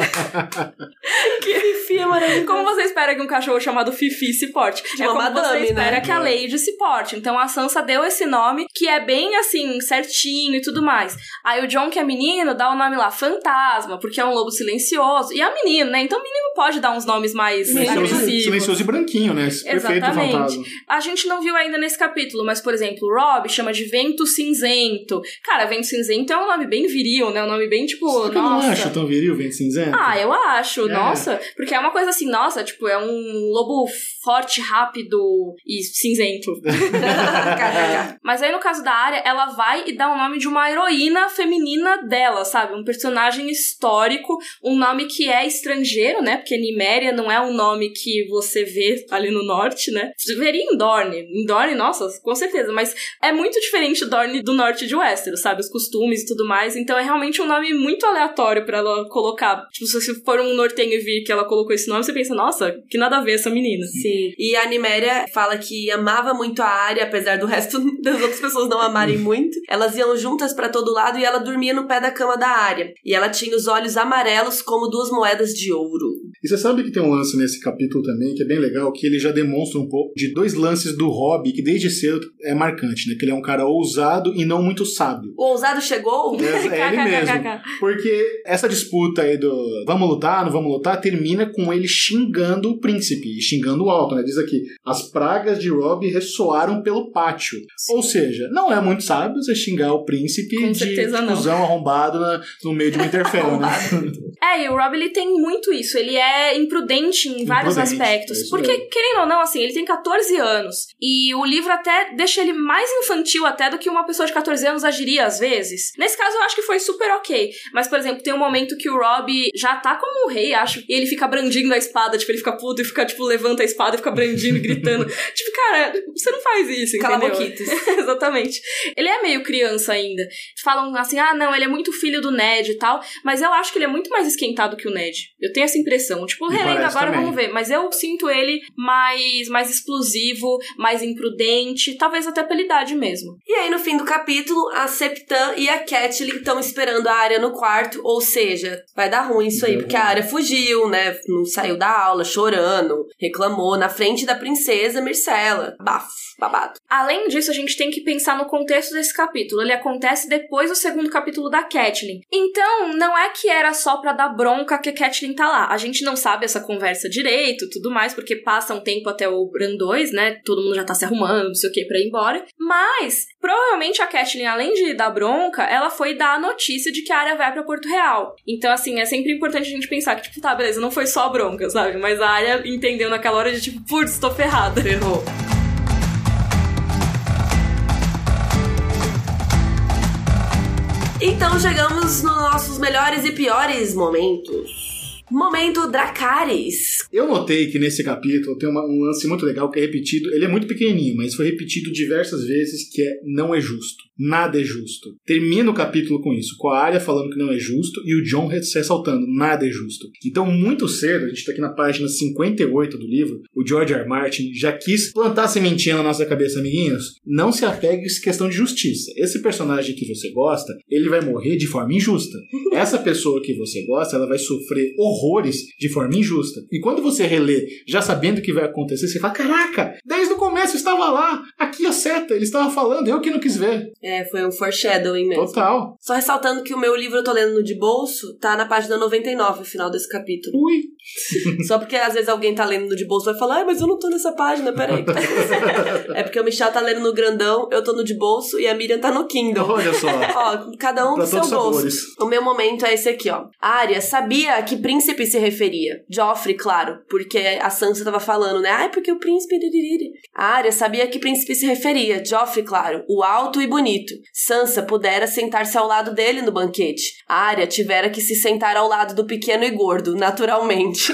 que Fifi é maravilhoso. Como você espera que um cachorro chamado Fifi se porte? De é como madame, você espera né? que a Lady se porte. Então a Sansa deu esse nome, que é bem assim, certinho e tudo mais. Aí o John, que é menino, dá o nome lá, Fantasma, porque é um lobo silencioso. E é menino, né? Então o menino pode dar uns nomes mais agressivos. Silencioso e branquinho, né? Esse Exatamente. Fantasma. A gente não viu ainda nesse capítulo, mas, por exemplo, Rob chama de Vento Cinzento. Cara, Vento Cinzento é um nome bem viril, né? Um nome bem, tipo, Você nossa... Não acho tão viril, Vento Cinzento? Ah, eu acho, é. nossa. Porque é uma coisa assim, nossa, tipo, é um lobo forte, rápido e cinzento. (laughs) mas aí, no caso da área, ela vai e dá o nome de uma heroína feminina dela, sabe? Um personagem histórico, um nome que é estrangeiro, né? Porque Niméria não é um nome que você vê ali no norte, né? Você veria em Dorne. Em Dorne, nossa, com certeza. Mas é muito diferente Dorne do norte de Westeros, sabe? Os costumes e tudo mais. Então é realmente um nome muito aleatório para ela colocar. Tipo, se for um nortenho e vir que ela colocou esse nome, você pensa, nossa, que nada a ver essa menina. Sim. E a Niméria fala que amava muito a área, apesar do resto (laughs) das outras pessoas não amarem muito. Elas iam juntas para todo lado e ela dormia no pé da cama da área. E ela tinha os olhos amarelos como duas moedas de ouro. E você sabe que tem um lance nesse capítulo também, que é bem legal, que ele já demonstra um pouco de dois lances do Hobby, que desde cedo é marcante, né? Que ele é um cara ousado e não muito sábio. O ousado chegou? É, é (laughs) ele mesmo. Porque essa disputa aí do vamos lutar, não vamos lutar, termina com ele xingando o príncipe, xingando né? Diz aqui, as pragas de Rob ressoaram pelo pátio. Sim. Ou seja, não é muito sábio você xingar o príncipe com de fusão arrombado na, no meio de um Winterfell, né? (laughs) É, e o Rob ele tem muito isso. Ele é imprudente em vários imprudente, aspectos. É porque, mesmo. querendo ou não, assim, ele tem 14 anos. E o livro até deixa ele mais infantil até do que uma pessoa de 14 anos agiria às vezes. Nesse caso, eu acho que foi super ok. Mas, por exemplo, tem um momento que o Rob já tá como um rei, acho, e ele fica brandindo a espada, tipo, ele fica puto e fica, tipo, levanta a espada e fica brandindo e gritando. (laughs) tipo, cara, você não faz isso, Cala entendeu? (laughs) Exatamente. Ele é meio criança ainda. Falam assim, ah, não, ele é muito filho do Ned e tal, mas eu acho que ele é muito mais esquentado que o Ned. Eu tenho essa impressão. Tipo, relendo agora, também. vamos ver. Mas eu sinto ele mais, mais explosivo, mais imprudente, talvez até pela idade mesmo. E aí, no fim do capítulo, a Septan e a Catelyn estão esperando a área no quarto, ou seja, vai dar ruim isso aí, porque a área fugiu, né? Não saiu da aula, chorando, reclamou na frente da princesa Mircela. Bafo, babado. Além disso, a gente tem que pensar no contexto desse capítulo. Ele acontece depois do segundo capítulo da Catelyn. Então, não é que era só pra dar bronca que a Catelyn tá lá. A gente não sabe essa conversa direito, tudo mais, porque passa um tempo até o Bran 2, né? Todo mundo já tá se arrumando, não sei o que, pra ir embora. Mas, provavelmente a Catelyn, além de dar bronca, ela foi dar a notícia de que a área vai pra Porto Real. Então, assim, é sempre importante a gente pensar que, tipo, tá, beleza, não foi só bronca, sabe? Mas a área entendeu naquela hora de, tipo, putz, tô ferrada. Ferrou. Então chegamos nos nossos melhores e piores momentos. Momento Dracarys. Eu notei que nesse capítulo tem uma- um lance muito legal que é repetido. Ele é muito pequenininho, mas foi repetido diversas vezes que é não é justo. Nada é justo. Termina o capítulo com isso, com a área falando que não é justo e o John ressaltando nada é justo. Então, muito cedo, a gente tá aqui na página 58 do livro, o George R. R. Martin já quis plantar a sementinha na nossa cabeça, amiguinhos. Não se apegue a questão de justiça. Esse personagem que você gosta, ele vai morrer de forma injusta. (laughs) Essa pessoa que você gosta, ela vai sofrer horrores de forma injusta. E quando você relê, já sabendo o que vai acontecer, você fala: Caraca, desde o começo estava lá, aqui a seta, ele estava falando, eu que não quis ver. É, foi um foreshadowing mesmo. Total. Só ressaltando que o meu livro eu tô lendo no de bolso, tá na página 99, o final desse capítulo. Ui. (laughs) Só porque às vezes alguém tá lendo no de bolso e vai falar, ai, mas eu não tô nessa página, peraí. (laughs) é porque o Michel tá lendo no grandão, eu tô no de bolso e a Miriam tá no Kindle. Olha só. (laughs) Ó, cada um Pra do seu bolso. sabores. O meu momento é esse aqui, ó. A Arya sabia que príncipe se referia. Joffrey, claro, porque a Sansa tava falando, né? Ai, porque o príncipe... A Arya sabia que príncipe se referia. Joffrey, claro, o alto e bonito. Sansa pudera sentar-se ao lado dele no banquete. A Arya tivera que se sentar ao lado do pequeno e gordo, naturalmente.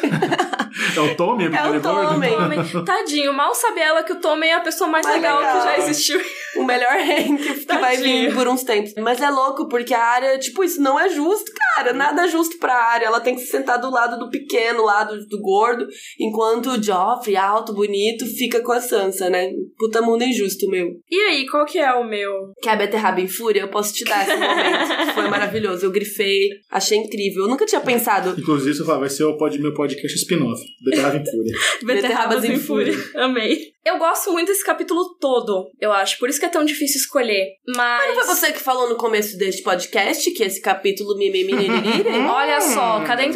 É o Tommy, (laughs) É o? Tommy. Tommen, tadinho, mal sabe ela que o Tommen é a pessoa mais, Mais legal, legal. que já existiu. o melhor (laughs) rei que, que vai Tadinho. vir por uns tempos. Mas é louco, porque a área, tipo, isso não é justo, cara. Nada é justo pra área. Ela tem que se sentar do lado do pequeno, lado do gordo, enquanto o Joffrey, alto, bonito, fica com a Sansa, né? Puta mundo injusto, meu. E aí, qual que é o meu? Quer a beterraba em fúria? Eu posso te dar esse momento. (laughs) Foi maravilhoso. Eu grifei, achei incrível. Eu nunca tinha pensado. Inclusive, você fala, vai ser o pod, meu podcast spin-off. Beterraba em Fúria. (laughs) Beterrabas em Fúria. Amei. Eu gosto muito desse capítulo todo, eu acho. Por isso que é tão difícil escolher. Mas. Não foi você que falou no começo deste podcast que esse capítulo mimimiririri? Olha só, cadê a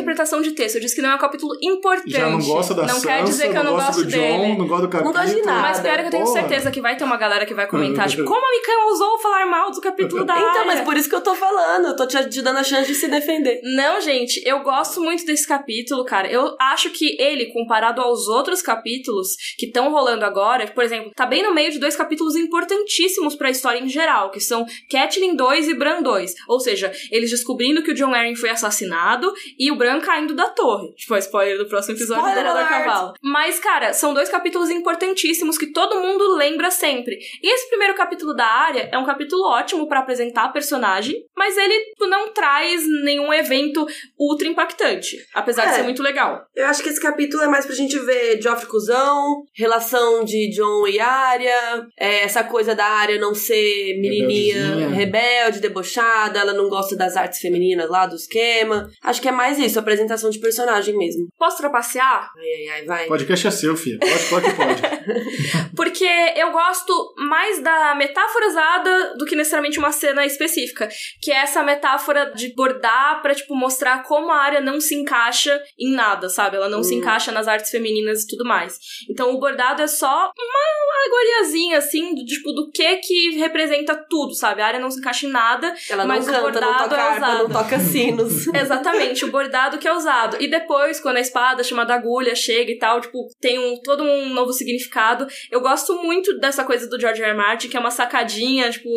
de texto? Eu disse que não é um capítulo importante. Já não gosta da Não Sansa, quer dizer que eu não gosta gosto do dele. John, não gosta do capítulo. gosto de nada. Mas pior é que eu tenho Porra. certeza que vai ter uma galera que vai comentar, tipo, como a Mikan ousou falar mal do capítulo da Então, mas por isso que eu tô falando. Eu tô te, te dando a chance de se defender. Não, gente, eu gosto muito desse capítulo, cara. Eu acho que ele, comparado aos outros capítulos que estão rolando agora, por exemplo, tá bem no meio de dois capítulos importantíssimos pra história em geral, que são Catelyn 2 e Bran 2. Ou seja, eles descobrindo que o John Arryn foi assassinado e o Bran caindo da torre. Tipo, spoiler do próximo episódio Spoiler do Roda! Cavalo. Mas, cara, são dois capítulos importantíssimos que todo mundo lembra sempre. E esse primeiro capítulo da área é um capítulo ótimo pra apresentar a personagem, mas ele tipo, não traz nenhum evento ultra impactante, apesar de É. ser muito legal. Eu acho que esse capítulo é mais pra gente ver Joffrey cuzão, relação de John e Arya, é, essa coisa da Arya não ser menininha rebelde, debochada, ela não gosta das artes femininas lá, do esquema. Acho que é mais isso, apresentação de personagem mesmo. Posso trapacear? Ai, ai, ai, vai. Podcast é seu, filho. Pode, pode pode. (laughs) (laughs) Porque eu gosto mais da metáfora usada do que necessariamente uma cena específica. Que é essa metáfora de bordar pra, tipo, mostrar como a área não se encaixa em nada, sabe? Ela não se Hum. encaixa nas artes femininas e tudo mais. Então o bordado é só uma alegoriazinha, assim, do, tipo, do que que representa tudo, sabe? A área não se encaixa em nada, Ela Mas não o canta, não bordado toca é harpa, não usado. toca sinos. (laughs) Exatamente, o bordado que é usado. E depois, quando a espada chamada agulha chega e tal, tipo, tem um, todo um novo significado. Eu gosto muito dessa coisa do George R. R. Martin, que é uma sacadinha, tipo,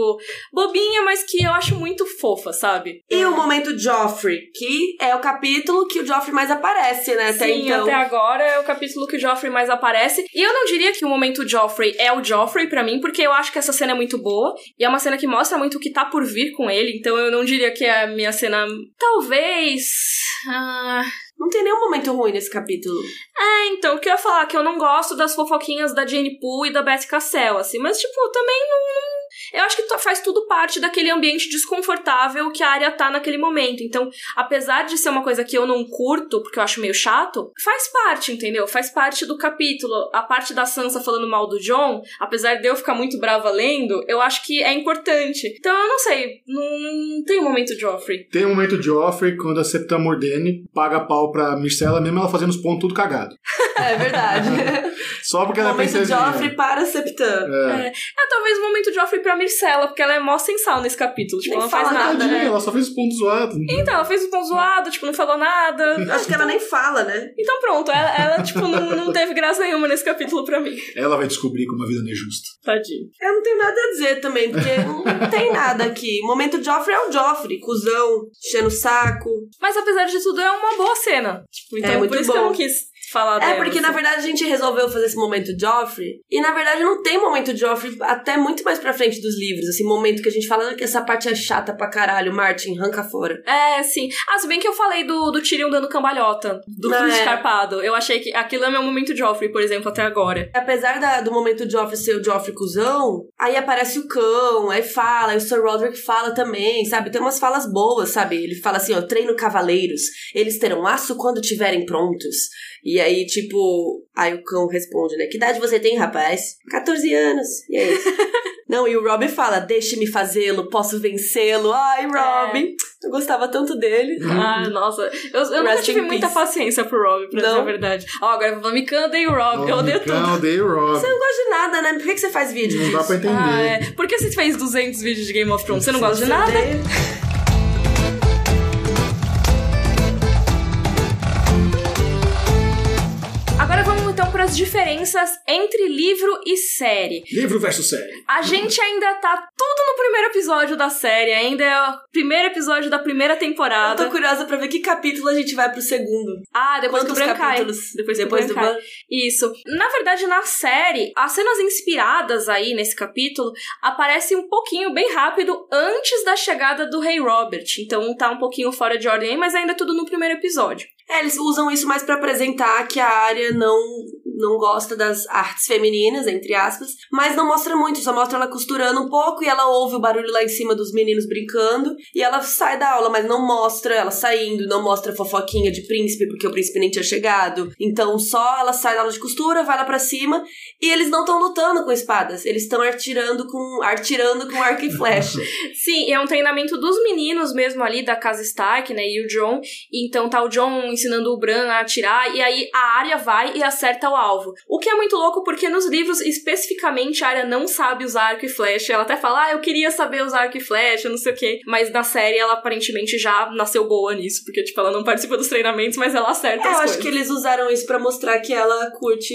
bobinha, mas que eu acho muito fofa, sabe? E o momento Joffrey, que é o capítulo que o Joffrey mais aparece, né? Até Sim, então. até agora é o capítulo que o Joffrey mais aparece. E eu não diria que o momento Joffrey é o Joffrey pra mim, porque eu acho que essa cena é muito boa. E é uma cena que mostra muito o que tá por vir com ele. Então eu não diria que é a minha cena. Talvez. Ah, Não tem nenhum momento ruim nesse capítulo. É, então, o que eu ia falar? Que eu não gosto das fofoquinhas da Jane Pooh e da Beth Cassell, assim. Mas, tipo, também não... Eu acho que to- faz tudo parte daquele ambiente desconfortável que a área tá naquele momento. Então, apesar de ser uma coisa que eu não curto, porque eu acho meio chato, faz parte, entendeu? Faz parte do capítulo. A parte da Sansa falando mal do John, apesar de eu ficar muito brava lendo, eu acho que é importante. Então, eu não sei. Não, tem um momento Joffrey. Tem um momento de Joffrey quando a Septa Mordene paga pau pra Myrcella, mesmo ela fazendo os pontos tudo cagado. (laughs) É verdade. (laughs) Só porque ela é momento princesinha. Joffrey para Septã. É. É, talvez o momento Joffrey pra Myrcella, porque ela é mó sem sal nesse capítulo. Tipo, Nem ela não faz fala nada. Tadinha, né? ela só fez os pontos zoados. Então, ela fez o pão zoado, tipo, não falou nada. (laughs) Acho que ela nem fala, né? Então pronto, ela, ela, tipo, não, não teve graça nenhuma nesse capítulo pra mim. Ela vai descobrir como a vida não é justa. Tadinho. Eu não tenho nada a dizer também, porque (laughs) não tem nada aqui. O momento Joffrey é o Joffrey, cuzão, enchendo o saco. Mas apesar de tudo, é uma boa cena. Tipo, então É muito por isso que eu bom. não quis falar É, dela. porque na assim. verdade a gente resolveu fazer esse momento Joffrey. E na verdade não tem momento Joffrey até muito mais pra frente dos livros. Assim, momento que a gente fala "Ah, que essa parte é chata pra caralho, Martin, arranca fora. É, sim. Ah, se bem que eu falei do, do Tyrion dando cambalhota, do ah, é. escarpado. Eu achei que aquilo é meu momento Joffrey, por exemplo, até agora. Apesar da- do momento Joffrey ser o Joffrey cuzão, aí aparece o cão, aí fala, aí o Sir Roderick fala também, sabe? Tem umas falas boas, sabe? Ele fala assim, ó, treino cavaleiros, eles terão aço quando tiverem prontos. E aí, tipo, aí o cão responde, né? Que idade você tem, rapaz? 14 anos. E é isso. (laughs) Não, e o Rob fala, deixe-me fazê-lo, posso vencê-lo. Ai, Rob, eu gostava tanto dele. Ah, nossa. Eu, eu nunca tive muita peace. paciência pro Rob, pra dizer Não? a verdade. Ó, agora eu vou me e o Rob, eu odeio tudo. Não, odeio o Rob. Você não gosta de nada, né? Por que, que você faz vídeo Não disso? dá pra entender. Ah, é. Por que você fez 200 vídeos de Game of Thrones? Você não gosta de nada? odeia? (laughs) as diferenças entre livro e série. Livro versus série. A gente ainda tá tudo no primeiro episódio da série, ainda é o primeiro episódio da primeira Eu temporada. tô curiosa pra ver que capítulo a gente vai pro segundo. Ah, depois Quantos que o Bran cai. capítulos? Depois, Depois do Bran cai. Ban? Isso. Na verdade, na série, as cenas inspiradas aí nesse capítulo aparecem um pouquinho, bem rápido, antes da chegada do Rei Robert. Então tá um pouquinho fora de ordem aí, mas ainda é tudo no primeiro episódio. É, eles usam isso mais pra apresentar que a área não não gosta das artes femininas, entre aspas, mas não mostra muito, só mostra ela costurando um pouco e ela ouve o barulho lá em cima dos meninos brincando e ela sai da aula, mas não mostra ela saindo, não mostra fofoquinha de príncipe, porque o príncipe nem tinha chegado. Então só ela sai da aula de costura, vai lá pra cima e eles não estão lutando com espadas, eles estão atirando com artirando com arco e flecha. (laughs) Sim, é um treinamento dos meninos mesmo ali da casa Stark, né? E o John. Então tá o John ensinando o Bran a atirar, e aí a Arya vai e acerta o alvo. O que é muito louco porque nos livros, especificamente, a Arya não sabe usar arco e flecha. Ela até fala, ah, eu queria saber usar arco e flecha, não sei o quê. Mas na série ela aparentemente já nasceu boa nisso, porque, tipo, ela não participa dos treinamentos, mas ela acerta É, as eu coisas. acho que eles usaram isso pra mostrar que ela curte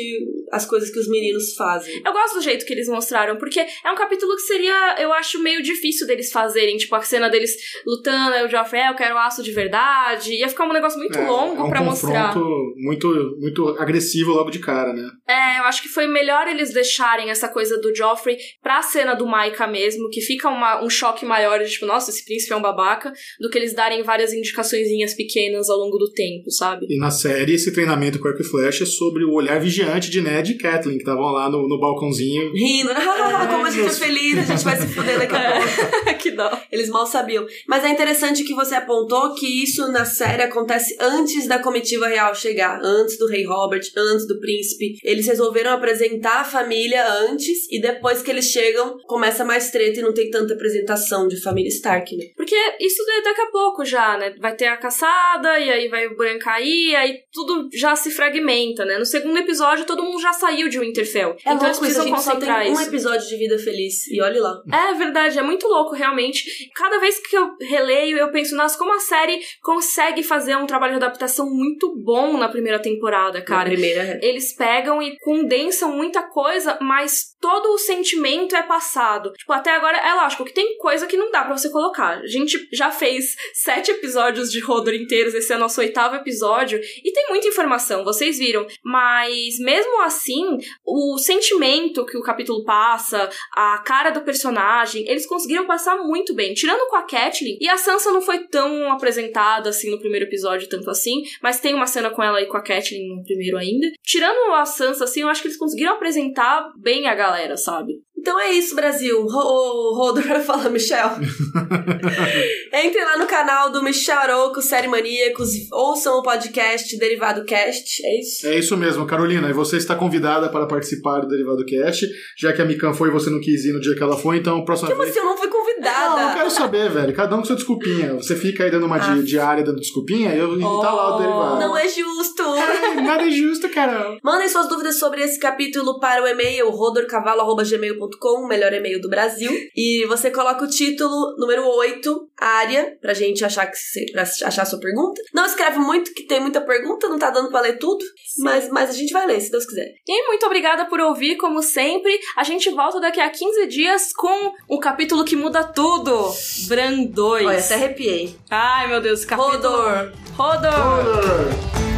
as coisas que os meninos fazem. Eu gosto do jeito que eles mostraram, porque é um capítulo que seria, eu acho, meio difícil deles fazerem. Tipo, a cena deles lutando, o Joffrey, "É, eu quero aço de verdade. Ia ficar um negócio muito É, longo é um pra mostrar. muito, muito agressivo logo de cara, né? É, eu acho que foi melhor eles deixarem essa coisa do Joffrey pra cena do Maika mesmo, que fica uma- um choque maior de tipo, nossa, esse príncipe é um babaca, do que eles darem várias indicaçõezinhas pequenas ao longo do tempo, sabe? E na série, esse treinamento com arco e flecha é sobre o olhar vigiante de Ned e Catelyn, que estavam lá no, no balcãozinho. Rindo, (laughs) como a gente é feliz, a gente vai se fuder daqui a pouco. (laughs) que dó. Eles mal sabiam. Mas é interessante que você apontou que isso na série acontece antes da comitiva real chegar, antes do rei Robert, antes do príncipe. Eles resolveram apresentar a família antes e depois que eles chegam, começa mais treta e não tem tanta apresentação de família Stark, né? Porque isso é daqui a pouco já, né? Vai ter a caçada, e aí vai o Bran cair, aí tudo já se fragmenta, né? No segundo episódio, todo mundo já saiu de Winterfell. É então eles precisam concentrar um isso. episódio de Vida Feliz. E olhe lá. É verdade, é muito louco, realmente. Cada vez que eu releio, eu penso, nossa, como a série consegue fazer um trabalho de adaptação muito bom na primeira temporada, Na cara. primeira. Eles pegam e condensam muita coisa, mas todo o sentimento é passado. Tipo, até agora é lógico que tem coisa que não dá pra você colocar. A gente já fez sete episódios de Rodor inteiros, esse é o nosso oitavo episódio, e tem muita informação, vocês viram. Mas mesmo assim, o sentimento que o capítulo passa, a cara do personagem, eles conseguiram passar muito bem. Tirando com a Catelyn, e a Sansa não foi tão apresentada assim no primeiro episódio, tanto assim, mas tem uma cena com ela e com a Catelyn no primeiro ainda. Tirando a Sansa, assim, eu acho que eles conseguiram apresentar bem a galera, sabe? Então é isso, Brasil. O Rodor (laughs) fala, Michel. (laughs) Entre lá no canal do Michel Arouco, Série Maníacos, ouçam o podcast Derivado Cast. É isso? É isso mesmo, Carolina. E você está convidada para participar do Derivado Cast, já que a Mikan foi e você não quis ir no dia que ela foi, então próxima Como vez. assim? Eu não fui convidada. Não, eu quero saber, velho. Cada um com sua desculpinha. Você fica aí dando uma Ah. diária dando desculpinha e, eu, e tá lá o derivado. Não é justo. É, Nada é justo, Carol. Mandem suas dúvidas sobre esse capítulo para o e-mail rodorcavalo.gmail.com, o melhor e-mail do Brasil. E você coloca o título número 8, área, pra gente achar que pra achar a sua pergunta. Não escreve muito, que tem muita pergunta, não tá dando pra ler tudo. Mas, mas a gente vai ler, se Deus quiser. E muito obrigada por ouvir, como sempre. A gente volta daqui a 15 dias com o capítulo que muda tudo. Bran 2. Olha, até arrepiei. Ai, meu Deus, capítulo... Rodor. Rodor. Rodor.